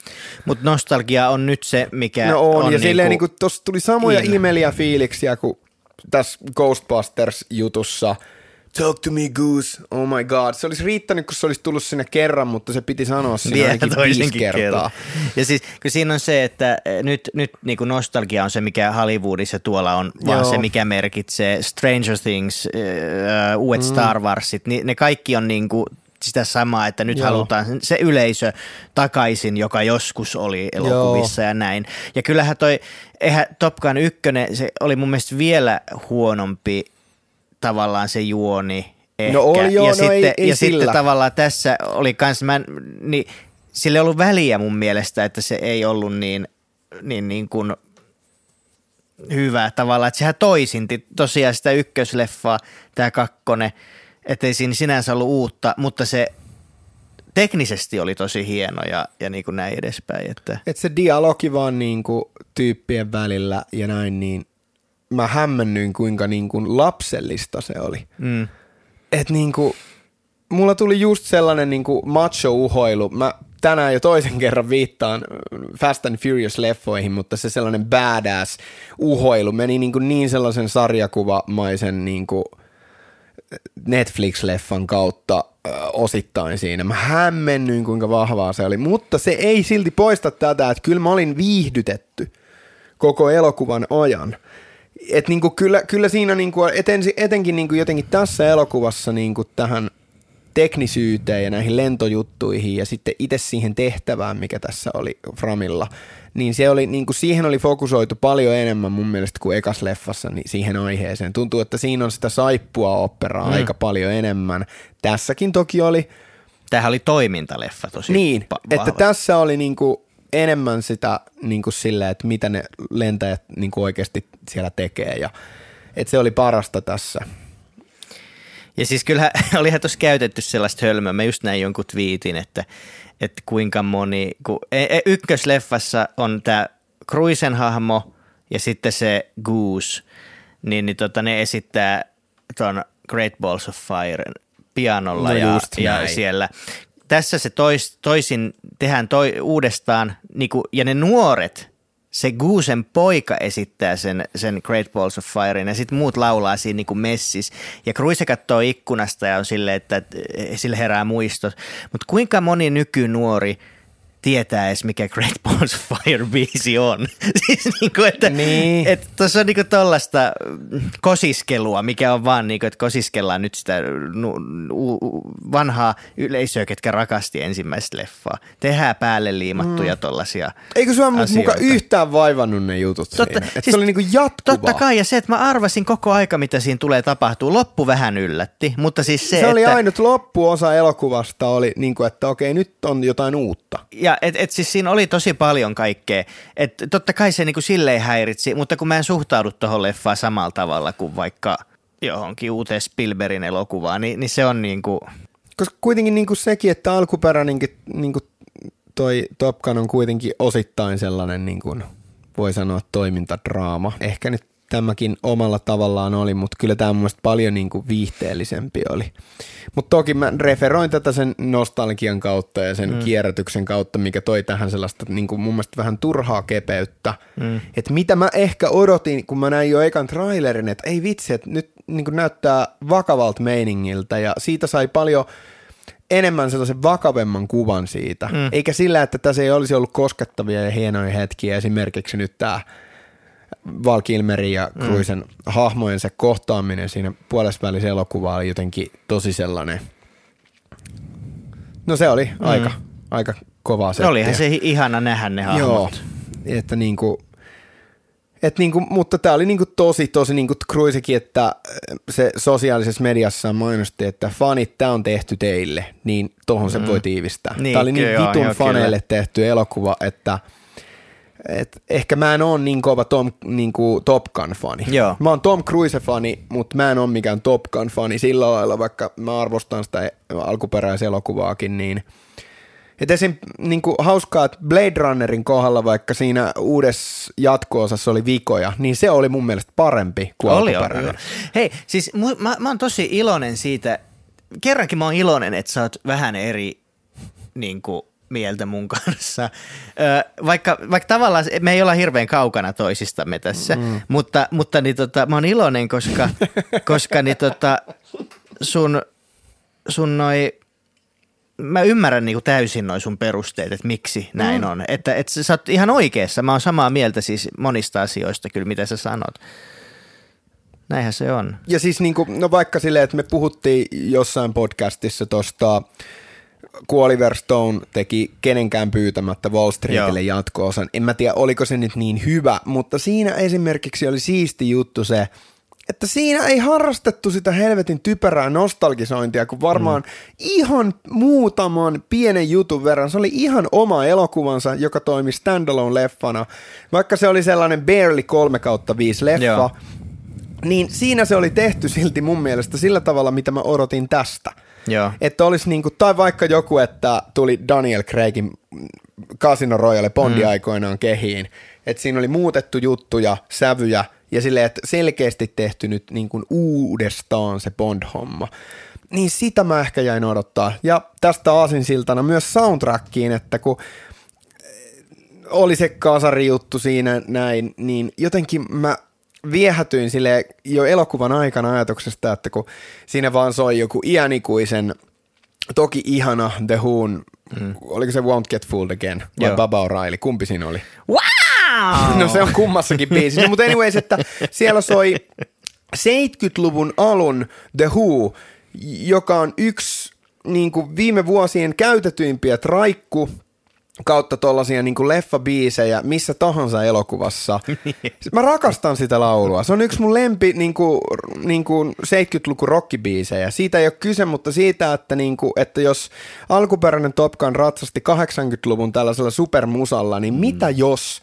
Mutta nostalgia on nyt se, mikä no on. on ja niinku silleen niin kuin, tossa tuli samoja imeliä fiiliksiä kuin tässä Ghostbusters-jutussa – Talk to me, Goose. Oh my god. Se olisi riittänyt, kun se olisi tullut sinne kerran, mutta se piti sanoa Vielä ainakin viisi kertaa. kerran. Ja siis kun siinä on se, että eh, nyt, nyt niin kuin nostalgia on se, mikä Hollywoodissa tuolla on, vaan Joo. se, mikä merkitsee Stranger Things, äh, uudet mm. Star Warsit, niin ne kaikki on niin kuin sitä samaa, että nyt Joo. halutaan se yleisö takaisin, joka joskus oli elokuvissa ja näin. Ja kyllähän toi, eihän Top Gun 1, se oli mun mielestä vielä huonompi tavallaan se juoni ehkä. No oli joo, ja no sitten, ei- ei ja sillä. sitten tavallaan tässä oli kans, mä, niin, sillä ei ollut väliä mun mielestä, että se ei ollut niin, niin, niin kuin hyvä tavallaan, että sehän toisinti tosiaan sitä ykkösleffaa, tämä kakkonen, ettei siinä sinänsä ollut uutta, mutta se teknisesti oli tosi hieno ja, ja niin kuin näin edespäin. Että. Että se dialogi vaan niin kuin tyyppien välillä ja näin, niin mä hämmennyin kuinka niin kuin lapsellista se oli. Mm. Et niin kuin, mulla tuli just sellainen niin kuin macho-uhoilu. Mä tänään jo toisen kerran viittaan Fast and Furious-leffoihin, mutta se sellainen badass uhoilu meni niin, kuin niin sellaisen sarjakuvamaisen niin kuin Netflix-leffan kautta ö, osittain siinä. Mä hämmennyin, kuinka vahvaa se oli, mutta se ei silti poista tätä, että kyllä mä olin viihdytetty koko elokuvan ajan. Et niinku kyllä, kyllä siinä niinku, eten, etenkin niinku jotenkin tässä elokuvassa niinku tähän teknisyyteen ja näihin lentojuttuihin ja sitten itse siihen tehtävään, mikä tässä oli Framilla, niin se oli, niin kuin siihen oli fokusoitu paljon enemmän mun mielestä kuin ekas leffassa niin siihen aiheeseen. Tuntuu, että siinä on sitä saippua operaa mm. aika paljon enemmän. Tässäkin toki oli, Tämähän oli toimintaleffa tosi niin, pa- että tässä oli niinku enemmän sitä niinku silleen, että mitä ne lentäjät niinku oikeasti siellä tekee ja että se oli parasta tässä. Ja siis kyllähän olihan tuossa käytetty sellaista hölmöä, mä just näin jonkun twiitin, että, että kuinka moni, kun e- e- ykkösleffassa on tämä Cruisen hahmo ja sitten se Goose, niin, niin tota, ne esittää tuon Great Balls of Fire pianolla No ja, ja näin. siellä. Tässä se tois, toisin tehdään toi, uudestaan, niinku, ja ne nuoret, se Goosen poika esittää sen, sen Great Balls of Firein ja sitten muut laulaa siinä niinku messis. Ja Cruise katsoo ikkunasta ja on silleen, että, että sille herää muistot. Mutta kuinka moni nykynuori tietää edes, mikä Great Balls of Fire biisi on. siis niinku, että Niin. et tuossa on niinku tollasta kosiskelua, mikä on vaan niinku, että kosiskellaan nyt sitä u, vanhaa yleisöä, ketkä rakasti ensimmäistä leffaa. Tehdään päälle liimattuja mm. tollasia Eikö sua mu- muka yhtään vaivannut ne jutut Totta, siinä? Että se oli niinku jatkuvaa. Totta kai, ja se, että mä arvasin koko aika, mitä siinä tulee tapahtuu. Loppu vähän yllätti, mutta siis se, se että... oli ainut loppuosa elokuvasta, oli niinku, että okei, nyt on jotain uutta. Ja et, et siis siinä oli tosi paljon kaikkea. Et totta kai se niinku silleen häiritsi, mutta kun mä en suhtaudu tuohon leffaan samalla tavalla kuin vaikka johonkin uuteen Spielbergin elokuvaan, niin, niin se on niinku... Koska kuitenkin niinku sekin, että alkuperäinenkin niinku toi Top Gun on kuitenkin osittain sellainen, niin kuin voi sanoa, toimintadraama. Ehkä nyt tämäkin omalla tavallaan oli, mutta kyllä tämä mun mielestä paljon niin kuin viihteellisempi oli. Mutta toki mä referoin tätä sen nostalgian kautta ja sen mm. kierrätyksen kautta, mikä toi tähän sellaista niin kuin mun mielestä vähän turhaa kepeyttä. Mm. Että mitä mä ehkä odotin, kun mä näin jo ekan trailerin, että ei vitsi, että nyt niin kuin näyttää vakavalta meiningiltä ja siitä sai paljon enemmän sellaisen vakavemman kuvan siitä. Mm. Eikä sillä, että tässä ei olisi ollut koskettavia ja hienoja hetkiä. Esimerkiksi nyt tämä Val Kilmerin ja Cruisen mm. hahmojen se kohtaaminen siinä puolesvälisessä elokuvaa oli jotenkin tosi sellainen. No se oli mm. aika, aika kovaa settiä. Olihan se ihana nähdä ne hahmot. Joo, että niinku, et niinku, mutta tämä oli niinku tosi, tosi niinku Cruisekin, että äh, se sosiaalisessa mediassa mainosti, että fanit, tämä on tehty teille, niin tuohon se mm. voi tiivistää. Niin, tämä oli niin vitun faneille tehty elokuva, että et ehkä mä en ole niin kova Tom, niin kuin Top Gun-fani. Joo. Mä oon Tom Cruise-fani, mutta mä en ole mikään Top Gun-fani sillä lailla, vaikka mä arvostan sitä alkuperäiselokuvaakin, niin – et esim. Niin kuin, hauskaa, että Blade Runnerin kohdalla, vaikka siinä uudessa jatko-osassa oli vikoja, niin se oli mun mielestä parempi kuin oli, alkuperäinen. Oli. Hei, siis mä, mä oon tosi iloinen siitä, kerrankin mä oon iloinen, että sä oot vähän eri niin kuin, mieltä mun kanssa. vaikka, vaikka tavallaan me ei olla hirveän kaukana toisistamme tässä, mm. mutta, mutta niin tota, mä oon iloinen, koska, koska niin tota, sun, sun noi mä ymmärrän niinku täysin noin sun perusteet, että miksi näin mm. on. Että, että sä oot ihan oikeassa. Mä oon samaa mieltä siis monista asioista kyllä, mitä sä sanot. Näinhän se on. Ja siis niinku, no vaikka silleen, että me puhuttiin jossain podcastissa tosta, kun Oliver Stone teki kenenkään pyytämättä Wall Streetille jatko-osan. En mä tiedä, oliko se nyt niin hyvä, mutta siinä esimerkiksi oli siisti juttu se, että siinä ei harrastettu sitä helvetin typerää nostalgisointia, kun varmaan mm. ihan muutaman pienen jutun verran. Se oli ihan oma elokuvansa, joka toimi standalone-leffana. Vaikka se oli sellainen barely 3 kautta 5 leffa, Joo. niin siinä se oli tehty silti mun mielestä sillä tavalla, mitä mä odotin tästä. Joo. Että olisi niinku, tai vaikka joku, että tuli Daniel Craigin Casino Royale Bondi mm. aikoinaan kehiin, että siinä oli muutettu juttuja, sävyjä – ja silleen, että selkeästi tehty nyt niin kuin uudestaan se Bond-homma. Niin sitä mä ehkä jäin odottaa. Ja tästä aasinsiltana myös soundtrackiin, että kun eh, oli se juttu siinä näin, niin jotenkin mä viehätyin sille jo elokuvan aikana ajatuksesta, että kun siinä vaan soi joku iänikuisen, toki ihana The Who'n, mm. oliko se Won't Get Fooled Again vai Joo. Baba O'Reilly, kumpi siinä oli? Wow! No se on kummassakin biisissä, no, mutta anyways, että siellä soi 70-luvun alun The Who, joka on yksi niin kuin viime vuosien käytetyimpiä traikku kautta tollasia niin leffabiisejä missä tahansa elokuvassa. Mä rakastan sitä laulua. Se on yksi mun lempi niin kuin, niin kuin 70-luku rockibiisejä. Siitä ei ole kyse, mutta siitä, että, niin kuin, että jos alkuperäinen Top Gun ratsasti 80-luvun tällaisella supermusalla, niin mm. mitä jos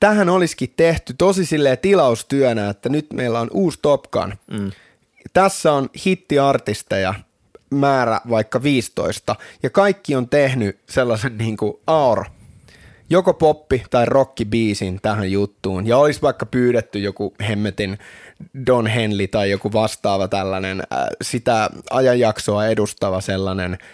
tähän olisikin tehty tosi silleen tilaustyönä, että nyt meillä on uusi Top Gun. Mm. Tässä on hittiartisteja, määrä vaikka 15, ja kaikki on tehnyt sellaisen niin kuin aur, joko poppi- tai rockibiisin tähän juttuun, ja olisi vaikka pyydetty joku hemmetin Don Henley tai joku vastaava tällainen äh, sitä ajanjaksoa edustava sellainen –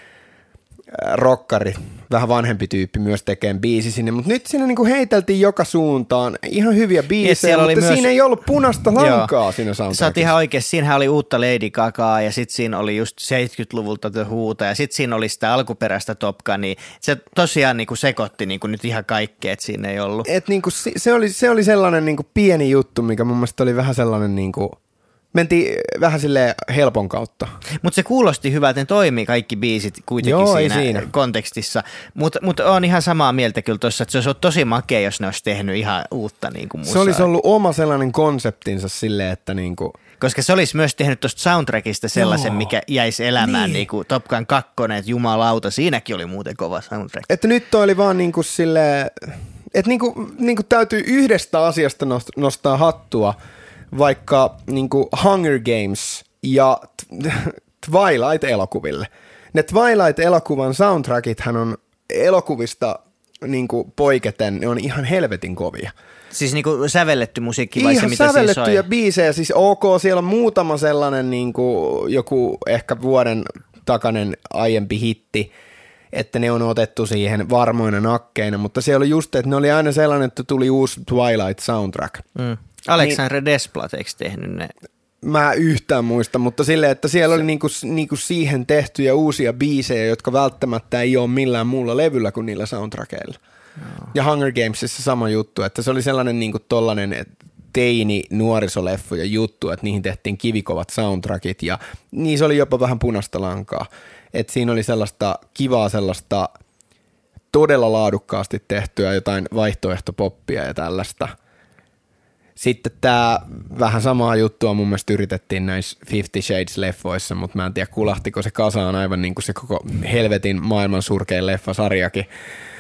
rokkari, vähän vanhempi tyyppi myös tekee biisi sinne, mutta nyt siinä niinku heiteltiin joka suuntaan ihan hyviä biisejä, mutta myös... siinä ei ollut punaista lankaa Joo. siinä soundtrackissa. Sä oot ihan oikein, siinähän oli uutta Lady Gagaa ja sitten siinä oli just 70-luvulta The Huuta ja sitten siinä oli sitä alkuperäistä Top niin se tosiaan niinku sekoitti niinku nyt ihan kaikkea, että siinä ei ollut. Et niinku, se, oli, se oli sellainen niinku pieni juttu, mikä mun mielestä oli vähän sellainen niinku, mentiin vähän sille helpon kautta. Mutta se kuulosti hyvältä, ne toimii kaikki biisit kuitenkin Joo, siinä, siinä kontekstissa. Mutta mut on ihan samaa mieltä kyllä tuossa, että se olisi tosi makea, jos ne olisi tehnyt ihan uutta niin kuin musaa. Se olisi ollut oma sellainen konseptinsa silleen, että niin kuin... Koska se olisi myös tehnyt tuosta soundtrackista sellaisen, Joo. mikä jäisi elämään, niin. niin kuin Top Gun 2, että jumalauta, siinäkin oli muuten kova soundtrack. Että nyt toi oli vaan niin kuin silleen, että niin kuin, niin kuin täytyy yhdestä asiasta nostaa hattua – vaikka niin kuin Hunger Games ja Twilight-elokuville. Ne Twilight-elokuvan soundtrackithan on elokuvista niin kuin poiketen, ne on ihan helvetin kovia. Siis niinku sävelletty musiikki vai Ihan se, mitä sävellettyjä biisejä, siis ok, siellä on muutama sellainen niin kuin joku ehkä vuoden takainen aiempi hitti, että ne on otettu siihen varmoina nakkeina, mutta se oli just, että ne oli aina sellainen, että tuli uusi Twilight soundtrack. Mm. Aleksandre niin, Desplat, eikö tehnyt ne? Mä yhtään muista, mutta silleen, että siellä oli niinku, niinku siihen tehtyjä uusia biisejä, jotka välttämättä ei ole millään muulla levyllä kuin niillä soundtrackeilla. No. Ja Hunger Gamesissa sama juttu, että se oli sellainen niinku tollanen teini nuorisoleffoja juttu, että niihin tehtiin kivikovat soundtrackit ja niissä oli jopa vähän punaista lankaa. Et siinä oli sellaista kivaa sellaista todella laadukkaasti tehtyä jotain vaihtoehtopoppia ja tällaista. Sitten tämä vähän samaa juttua mun mielestä yritettiin näissä Fifty Shades-leffoissa, mutta mä en tiedä kulahtiko se kasaan aivan niin kuin se koko helvetin maailman surkein leffasarjakin.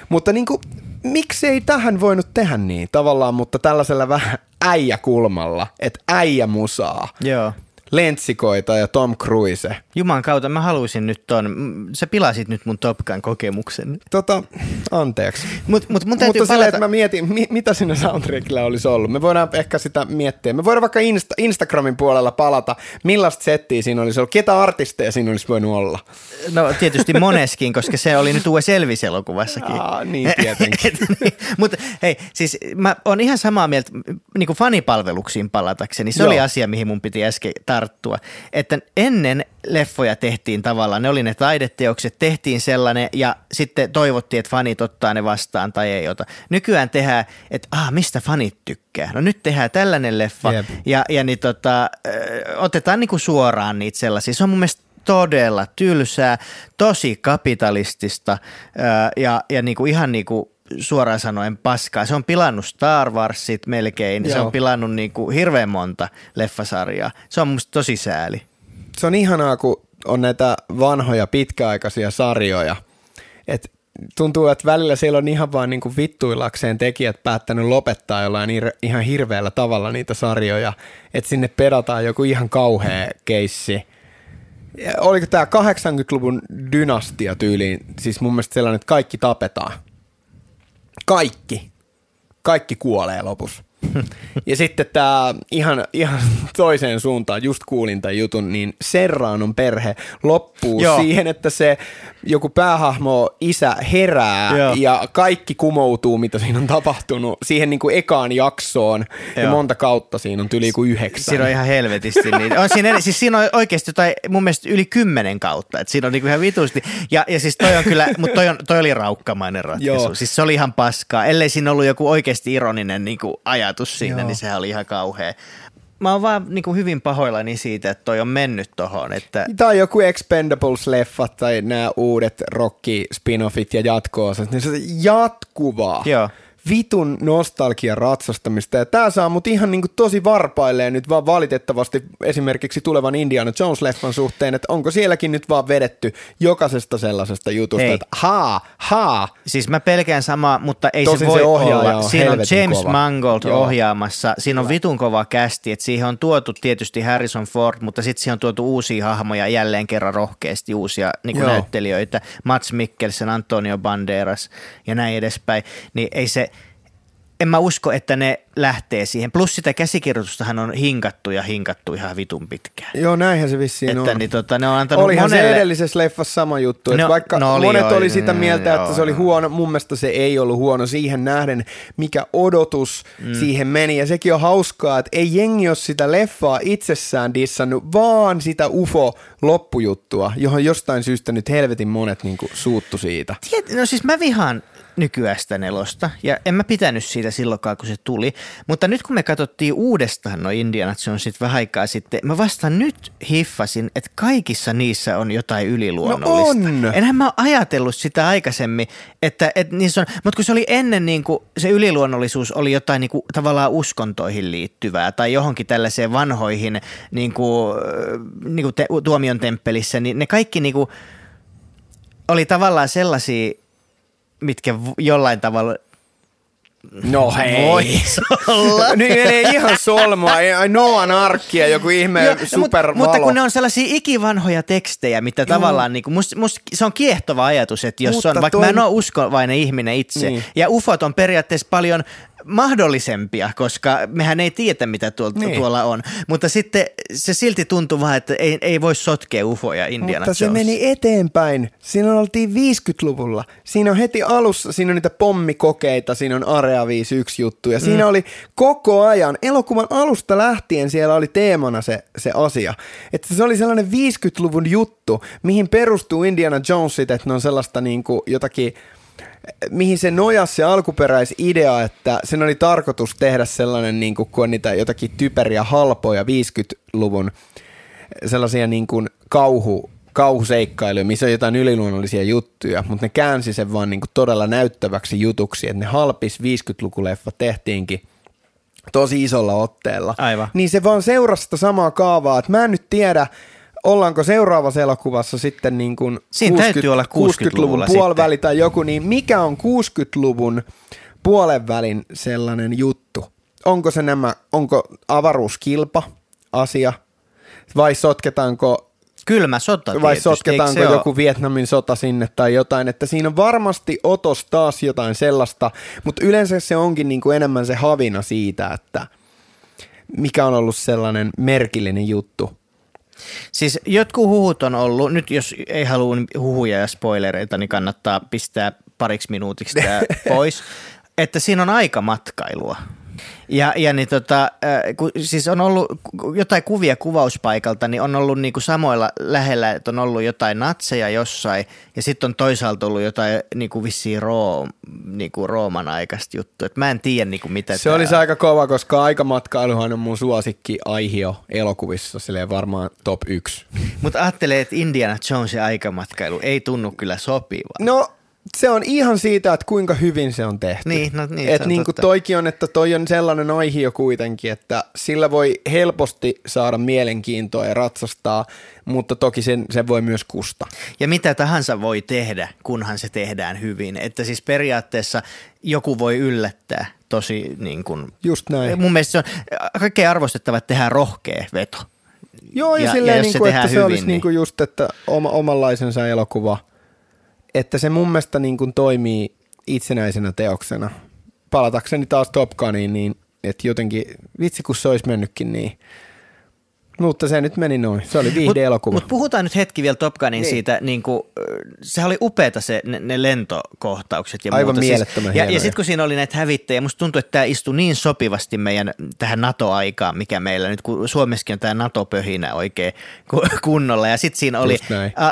Mutta niin kuin, miksei tähän voinut tehdä niin tavallaan, mutta tällaisella vähän äijäkulmalla, että äijä musaa. Joo lentsikoita ja Tom Cruise. Juman kautta mä haluaisin nyt ton, sä pilasit nyt mun Top Gun kokemuksen. Tota, anteeksi. Mut, mut mun Mutta palata... että mä mietin, mi- mitä siinä soundtrackilla olisi ollut. Me voidaan ehkä sitä miettiä. Me voidaan vaikka Insta- Instagramin puolella palata, millaista settiä siinä olisi ollut, ketä artisteja siinä olisi voinut olla. No tietysti moneskin, koska se oli nyt uudessa Elvis-elokuvassakin. Aa, niin tietenkin. niin, mutta hei, siis mä oon ihan samaa mieltä, niin kuin fanipalveluksiin palatakseni, se Joo. oli asia, mihin mun piti äsken tarttua, että ennen leffoja tehtiin tavallaan, ne oli ne taideteokset, tehtiin sellainen ja sitten toivottiin, että fanit ottaa ne vastaan tai ei ota. Nykyään tehdään, että ah, mistä fanit tykkää. No nyt tehdään tällainen leffa yep. ja, ja niin tota, otetaan niinku suoraan niitä sellaisia. Se on mun mielestä todella tylsää, tosi kapitalistista ja, ja niinku ihan niinku suoraan sanoen paskaa. Se on pilannut Star Warsit melkein, Joo. se on pilannut niinku hirveän monta leffasarjaa. Se on musta tosi sääli. Se on ihanaa, kun on näitä vanhoja pitkäaikaisia sarjoja, että tuntuu, että välillä siellä on ihan vaan niinku vittuillakseen tekijät päättänyt lopettaa jollain ihan hirveällä tavalla niitä sarjoja, että sinne pedataan joku ihan kauhea keissi. Oliko tämä 80-luvun dynastia tyyliin, siis mun mielestä sellainen, että kaikki tapetaan – kaikki, kaikki kuolee lopussa. ja sitten tämä ihan, ihan toiseen suuntaan, just kuulin tämän jutun, niin Serranon perhe loppuu Joo. siihen, että se joku päähahmo isä herää Joo. ja kaikki kumoutuu, mitä siinä on tapahtunut, siihen niin kuin ekaan jaksoon Joo. ja monta kautta siinä on yli kuin yhdeksän. Siinä on ihan helvetisti. Niin. On siinä, siis siinä on oikeasti jotain mun mielestä yli kymmenen kautta, että siinä on niin kuin ihan vitusti. Ja, ja siis toi on kyllä, mutta toi, on, toi oli raukkamainen ratkaisu. Joo. Siis se oli ihan paskaa, ellei siinä ollut joku oikeasti ironinen niin kuin ajatus siinä, Joo. niin sehän oli ihan kauhea mä oon vaan niin kuin hyvin pahoillani siitä, että toi on mennyt tohon. Että... Tai joku Expendables-leffat tai nämä uudet Rocky spin-offit ja jatko niin se jatkuvaa. Joo vitun nostalgia ratsastamista. Ja tää saa mut ihan niinku tosi varpailleen nyt vaan valitettavasti esimerkiksi tulevan Indiana Jones-leffan suhteen, että onko sielläkin nyt vaan vedetty jokaisesta sellaisesta jutusta, Hei. että haa, haa. Siis mä pelkään samaa, mutta ei Tosin se voi se olla. On siinä on James kova. Mangold Joo. ohjaamassa, siinä on vitun kova kästi, että siihen on tuotu tietysti Harrison Ford, mutta sitten siihen on tuotu uusia hahmoja jälleen kerran rohkeasti, uusia niin näyttelijöitä, Mats Mikkelsen, Antonio Banderas ja näin edespäin, niin ei se, en mä usko, että ne lähtee siihen. Plus sitä käsikirjoitustahan on hinkattu ja hinkattu ihan vitun pitkään. Joo, näinhän se vissiin että on. Niin, tota, ne on antanut Olihan monelle... se edellisessä leffassa sama juttu. No, vaikka no oli, monet oli, oli sitä mieltä, että joo, se oli huono, mun mielestä se ei ollut huono siihen nähden, mikä odotus mm. siihen meni. Ja sekin on hauskaa, että ei jengi ole sitä leffaa itsessään dissannut, vaan sitä UFO-loppujuttua, johon jostain syystä nyt helvetin monet niin kuin, suuttu siitä. Tiet, no siis mä vihaan nykyästä nelosta, ja en mä pitänyt siitä silloinkaan, kun se tuli. Mutta nyt kun me katsottiin uudestaan no Indiana Jonesit vähän aikaa sitten, mä vasta nyt hiffasin, että kaikissa niissä on jotain yliluonnollista. No on! Enhän mä ajatellut sitä aikaisemmin, että, että niissä on, mutta kun se oli ennen niin kuin, se yliluonnollisuus oli jotain niin kuin, tavallaan uskontoihin liittyvää tai johonkin tällaiseen vanhoihin niin kuin, niin kuin te, tuomion temppelissä, niin ne kaikki niin kuin, oli tavallaan sellaisia, mitkä jollain tavalla No hei. Vois olla. Nyt menee ihan solmua. Noan arkkia, joku ihme Joo, supervalo. Mutta kun ne on sellaisia ikivanhoja tekstejä, mitä Joo. tavallaan, niin kuin, must, must, se on kiehtova ajatus, että jos mutta on, vaikka toi... mä en ole uskovainen ihminen itse, niin. ja ufot on periaatteessa paljon mahdollisempia, koska mehän ei tiedä, mitä tuolta, niin. tuolla on. Mutta sitten se silti tuntuu vähän, että ei, ei voi sotkea ufoja Indiana Mutta Jones. se meni eteenpäin. Siinä oltiin 50-luvulla. Siinä on heti alussa, siinä on niitä pommikokeita, siinä on Area 51 juttu. Ja mm. siinä oli koko ajan, elokuvan alusta lähtien siellä oli teemana se, se asia. Että se oli sellainen 50-luvun juttu, mihin perustuu Indiana Jonesit, että ne on sellaista niin kuin jotakin – mihin se nojasi se alkuperäisidea, että sen oli tarkoitus tehdä sellainen, niin kuin, kun on niitä jotakin typeriä halpoja 50-luvun sellaisia niin kuin kauhu, kauhuseikkailuja, missä on jotain yliluonnollisia juttuja, mutta ne käänsi sen vaan niinku todella näyttäväksi jutuksi, että ne halpis 50-lukuleffa tehtiinkin tosi isolla otteella. Aivan. Niin se vaan seurasi sitä samaa kaavaa, että mä en nyt tiedä, ollaanko seuraavassa elokuvassa sitten niin kuin Siinä 60, täytyy olla 60-luvulla puoliväli tai joku, niin mikä on 60-luvun puolen välin sellainen juttu? Onko se nämä, onko avaruuskilpa asia vai sotketaanko Kylmä sota Vai tietysti, sotketaanko joku ole? Vietnamin sota sinne tai jotain, että siinä on varmasti otos taas jotain sellaista, mutta yleensä se onkin niin kuin enemmän se havina siitä, että mikä on ollut sellainen merkillinen juttu. Siis jotkut huhut on ollut, nyt jos ei halua huhuja ja spoilereita, niin kannattaa pistää pariksi minuutiksi tämä pois, että siinä on aikamatkailua. Ja, ja niin tota, äh, ku, siis on ollut jotain kuvia kuvauspaikalta, niin on ollut niinku samoilla lähellä, että on ollut jotain natseja jossain, ja sitten on toisaalta ollut jotain niinku vissiin Room, niinku Rooman aikaista juttua. Et mä en tiedä niinku mitä Se tää... olisi aika kova, koska aikamatkailuhan on mun suosikki aihio elokuvissa, silleen varmaan top 1. Mutta ajattelee, että Indiana Jonesin aikamatkailu ei tunnu kyllä sopivan. No se on ihan siitä, että kuinka hyvin se on tehty. Niin, no niin, Et niin kuin toikin on, että toi on sellainen aihio kuitenkin, että sillä voi helposti saada mielenkiintoa ja ratsastaa, mutta toki sen, sen voi myös kusta. Ja mitä tahansa voi tehdä, kunhan se tehdään hyvin. Että siis periaatteessa joku voi yllättää tosi niin kuin, Just näin. Mun mielestä se on kaikkein arvostettava, että tehdään rohkea veto. Joo, ja, ja silleen, ja niin kuin, että se hyvin, olisi niin... Niin kuin just, että oma, omanlaisensa elokuva – että se mun mielestä niin kuin toimii itsenäisenä teoksena. Palatakseni taas Top Guniin, niin että jotenkin, vitsi kun se olisi mennytkin niin – mutta se nyt meni noin. Se oli viihde-elokuva. Mutta mut puhutaan nyt hetki vielä Top Gunin niin. siitä, niin kuin, sehän oli upeata se, ne, ne lentokohtaukset ja Aivan muuta. mielettömän siis, Ja, ja sitten kun siinä oli näitä hävittäjiä, musta tuntuu, että tämä istui niin sopivasti meidän tähän NATO-aikaan, mikä meillä nyt, kun Suomessakin on tämä NATO-pöhinä oikein kunnolla. Ja sitten siinä oli,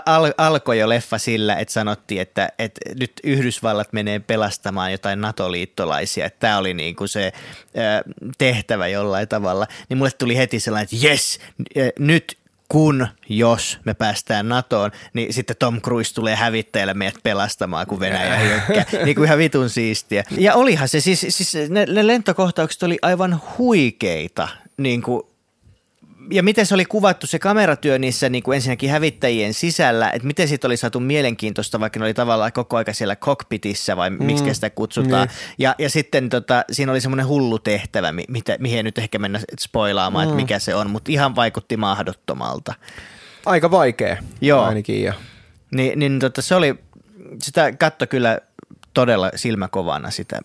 al, alkoi jo leffa sillä, että sanottiin, että, että nyt Yhdysvallat menee pelastamaan jotain NATO-liittolaisia. Tämä oli niin kuin se tehtävä jollain tavalla. Niin mulle tuli heti sellainen, että yes, nyt kun, jos me päästään NATOon, niin sitten Tom Cruise tulee hävittäjällä meidät pelastamaan, kun Venäjä hyökkää. niin kuin ihan vitun siistiä. Ja olihan se, siis, siis ne, ne lentokohtaukset oli aivan huikeita, niin kuin ja miten se oli kuvattu se kameratyö niissä niin kuin ensinnäkin hävittäjien sisällä, että miten siitä oli saatu mielenkiintoista, vaikka ne oli tavallaan koko aika siellä cockpitissa vai mm, miksi sitä kutsutaan. Niin. Ja, ja sitten tota, siinä oli semmoinen hullu tehtävä, mitä, mihin ei nyt ehkä mennä spoilaamaan, mm. että mikä se on, mutta ihan vaikutti mahdottomalta. Aika vaikea Joo. ainakin. Ja. Ni, niin tota, se oli, sitä katto kyllä todella silmäkovana sitä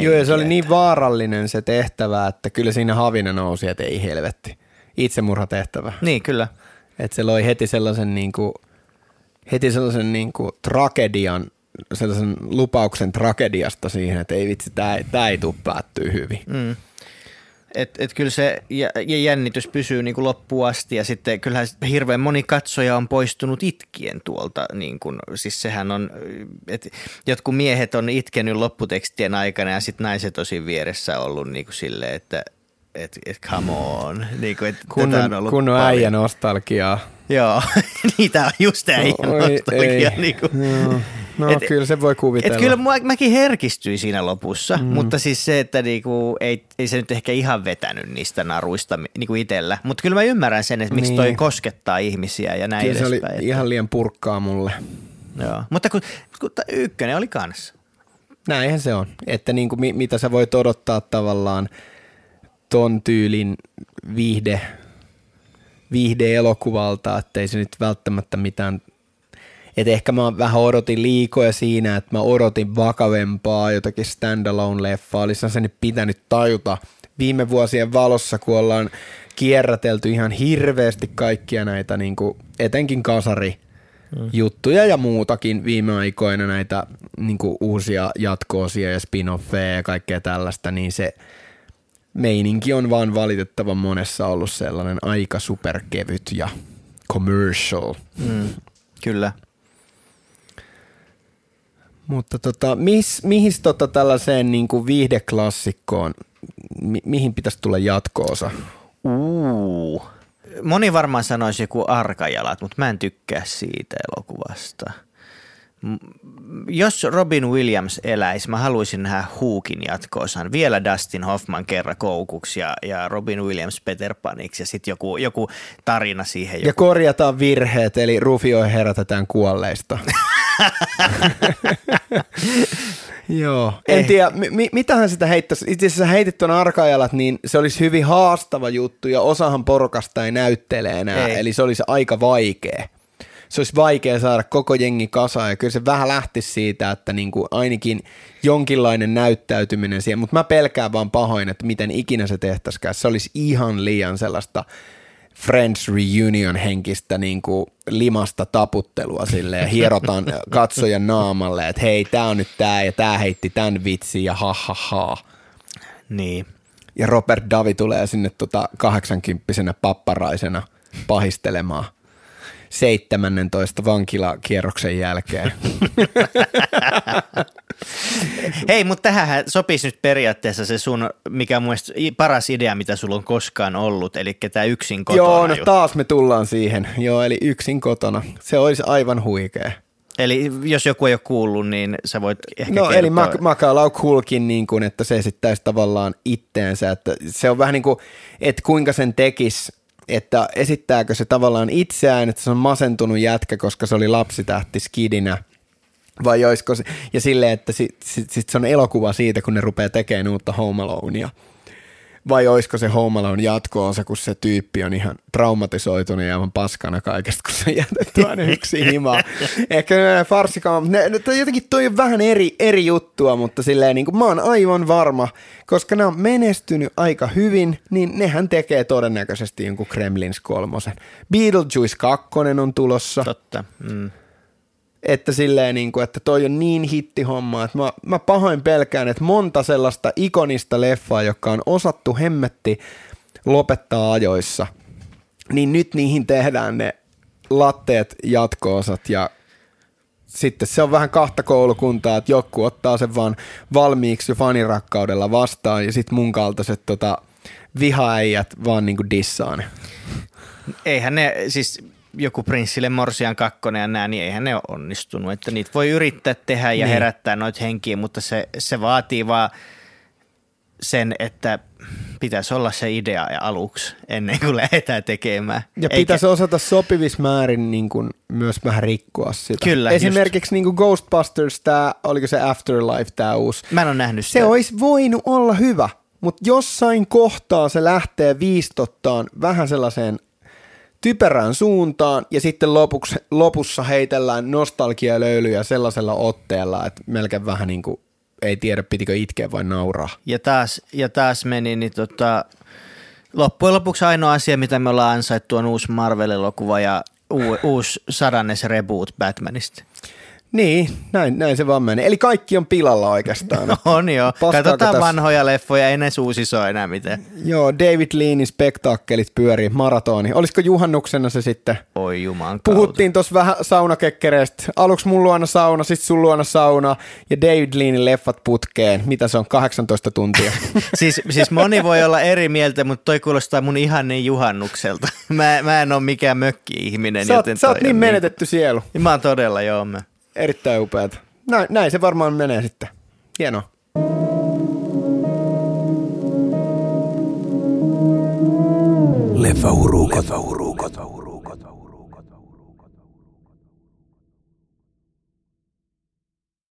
Joo, ja se oli niin vaarallinen se tehtävä, että kyllä siinä havina nousi, että ei helvetti itsemurhatehtävä. Niin, kyllä. Että se loi heti sellaisen, niin kuin, heti sellaisen niin kuin, tragedian, sellaisen lupauksen tragediasta siihen, että ei vitsi, tämä ei tule päättyä hyvin. Mm. Et, et kyllä se jännitys pysyy niin kuin loppuun asti ja sitten kyllähän hirveän moni katsoja on poistunut itkien tuolta. Niin kuin, siis sehän on, että jotkut miehet on itkenyt lopputekstien aikana ja sitten naiset tosi vieressä ollut niin kuin silleen, että että et come on. Niin kuin, että kunnon, on ollut kunnon äijä nostalgiaa. Joo, niitä on just äijä nostalgiaa. Niin kuin. Joo. No et, kyllä se voi kuvitella. Et kyllä mä, mäkin herkistyin siinä lopussa, mm. mutta siis se, että niinku, ei, ei se nyt ehkä ihan vetänyt niistä naruista niinku itsellä. Mutta kyllä mä ymmärrän sen, että miksi niin. toi koskettaa ihmisiä ja näin Kyllä se oli että... ihan liian purkkaa mulle. Joo, mutta kun, kun ykkönen oli kanssa. Näinhän se on, että niinku, mitä sä voit odottaa tavallaan – ton tyylin viihde, viihde-elokuvalta, ettei se nyt välttämättä mitään et ehkä mä vähän odotin liikoja siinä, että mä odotin vakavempaa jotakin standalone-leffaa. Olisi se nyt pitänyt tajuta viime vuosien valossa, kun ollaan kierrätelty ihan hirveästi kaikkia näitä, niin kuin, etenkin kasari juttuja ja muutakin viime aikoina näitä niin kuin uusia jatkoosia ja spin-offeja ja kaikkea tällaista, niin se – meininki on vaan valitettavan monessa ollut sellainen aika superkevyt ja commercial. Mm, kyllä. Mutta tota, mis, mihin tota tällaiseen niin kuin viihdeklassikkoon, mi, mihin pitäisi tulla jatkoosa? Uh. moni varmaan sanoisi joku arkajalat, mutta mä en tykkää siitä elokuvasta. Jos Robin Williams eläisi, mä haluaisin nähdä Huukin jatkoosan. Vielä Dustin Hoffman kerran koukuksi ja, ja Robin Williams Peter Paniksi ja sitten joku, joku tarina siihen. Joku. Ja korjataan virheet, eli Rufio herätetään kuolleista. Joo. En eh. tiedä, mi- mitähän sitä heittäisi. Itse asiassa heitit tuon arkajalat, niin se olisi hyvin haastava juttu ja osahan porukasta ei näyttele enää, ei. eli se olisi aika vaikea. Se olisi vaikea saada koko jengi kasaan ja kyllä se vähän lähti siitä, että niin kuin ainakin jonkinlainen näyttäytyminen siihen, mutta mä pelkään vaan pahoin, että miten ikinä se tehtäisikään. Se olisi ihan liian sellaista – Friends Reunion henkistä niin kuin limasta taputtelua sille ja hierotaan katsojan naamalle, että hei, tämä on nyt tämä ja tämä heitti tämän vitsin ja ha ha ha. Niin. Ja Robert Davi tulee sinne tota 80 papparaisena pahistelemaan 17 vankilakierroksen jälkeen. Hei, mutta tähän sopisi nyt periaatteessa se sun, mikä on paras idea, mitä sulla on koskaan ollut, eli tämä yksin kotona. Joo, no taas me tullaan siihen. Joo, eli yksin kotona. Se olisi aivan huikea. Eli jos joku ei ole kuullut, niin sä voit ehkä No kertoa. eli Makalau Kulkin niin kuin, että se esittäisi tavallaan itteensä, että se on vähän niin kuin, että kuinka sen tekisi että esittääkö se tavallaan itseään, että se on masentunut jätkä, koska se oli lapsitähti skidinä, vai olisiko se, ja silleen, että sit, sit, sit se on elokuva siitä, kun ne rupeaa tekemään uutta Home Alonea. Vai olisiko se Home Alone jatko-osa, kun se tyyppi on ihan traumatisoitunut ja aivan paskana kaikesta, kun se jätetty aina yksi himaa. Ehkä ne farsikaan, ne, ne, jotenkin toi on vähän eri, eri juttua, mutta silleen niin kuin mä oon aivan varma, koska ne on menestynyt aika hyvin, niin nehän tekee todennäköisesti jonkun Kremlins kolmosen. Beetlejuice 2 on tulossa. Totta. Mm että silleen niin kuin, että toi on niin hittihomma, että mä, mä pahoin pelkään, että monta sellaista ikonista leffaa, joka on osattu hemmetti lopettaa ajoissa, niin nyt niihin tehdään ne latteet jatkoosat ja sitten se on vähän kahta koulukuntaa, että joku ottaa sen vaan valmiiksi jo fanirakkaudella vastaan ja sitten mun kaltaiset tota, vihaäijät vaan niinku dissaa ne. Eihän ne, siis joku Prinssille Morsian kakkonen ja nää, niin eihän ne ole onnistunut. Että niitä voi yrittää tehdä ja niin. herättää noita henkiä, mutta se, se vaatii vaan sen, että pitäisi olla se idea ja aluksi ennen kuin lähdetään tekemään. Ja Eikä... pitäisi osata sopivissa määrin niin kuin myös vähän rikkoa sitä. Kyllä, Esimerkiksi niin kuin Ghostbusters, tämä, oliko se Afterlife tämä uusi. Mä en ole nähnyt sitä. Se olisi voinut olla hyvä, mutta jossain kohtaa se lähtee viistottaan vähän sellaiseen typerään suuntaan ja sitten lopuksi, lopussa heitellään nostalgialöylyjä sellaisella otteella, että melkein vähän niin kuin ei tiedä pitikö itkeä vai nauraa. Ja taas, ja taas meni, niin tota, loppujen lopuksi ainoa asia, mitä me ollaan ansaittu on uusi Marvel-elokuva ja uusi sadannes reboot Batmanista. Niin, näin, näin se vaan menee. Eli kaikki on pilalla oikeastaan. on joo. Paskaako Katsotaan tässä... vanhoja leffoja, ei ne suusiso enää mitään. Joo, David Leanin spektaakkelit pyörii, maratoni. Olisiko juhannuksena se sitten? Oi juman Puhuttiin tuossa vähän saunakekkereistä. Aluksi mun luona sauna, sitten sun luona sauna ja David Leanin leffat putkeen. Mitä se on, 18 tuntia? siis, siis moni voi olla eri mieltä, mutta toi kuulostaa mun ihanne juhannukselta. mä, mä en ole mikään mökki-ihminen. Sä oot, sä oot niin, niin menetetty sielu. Mä oon todella, joo. Mä erittäin upeat. Näin, näin se varmaan menee sitten. Hienoa. Leffa Leffa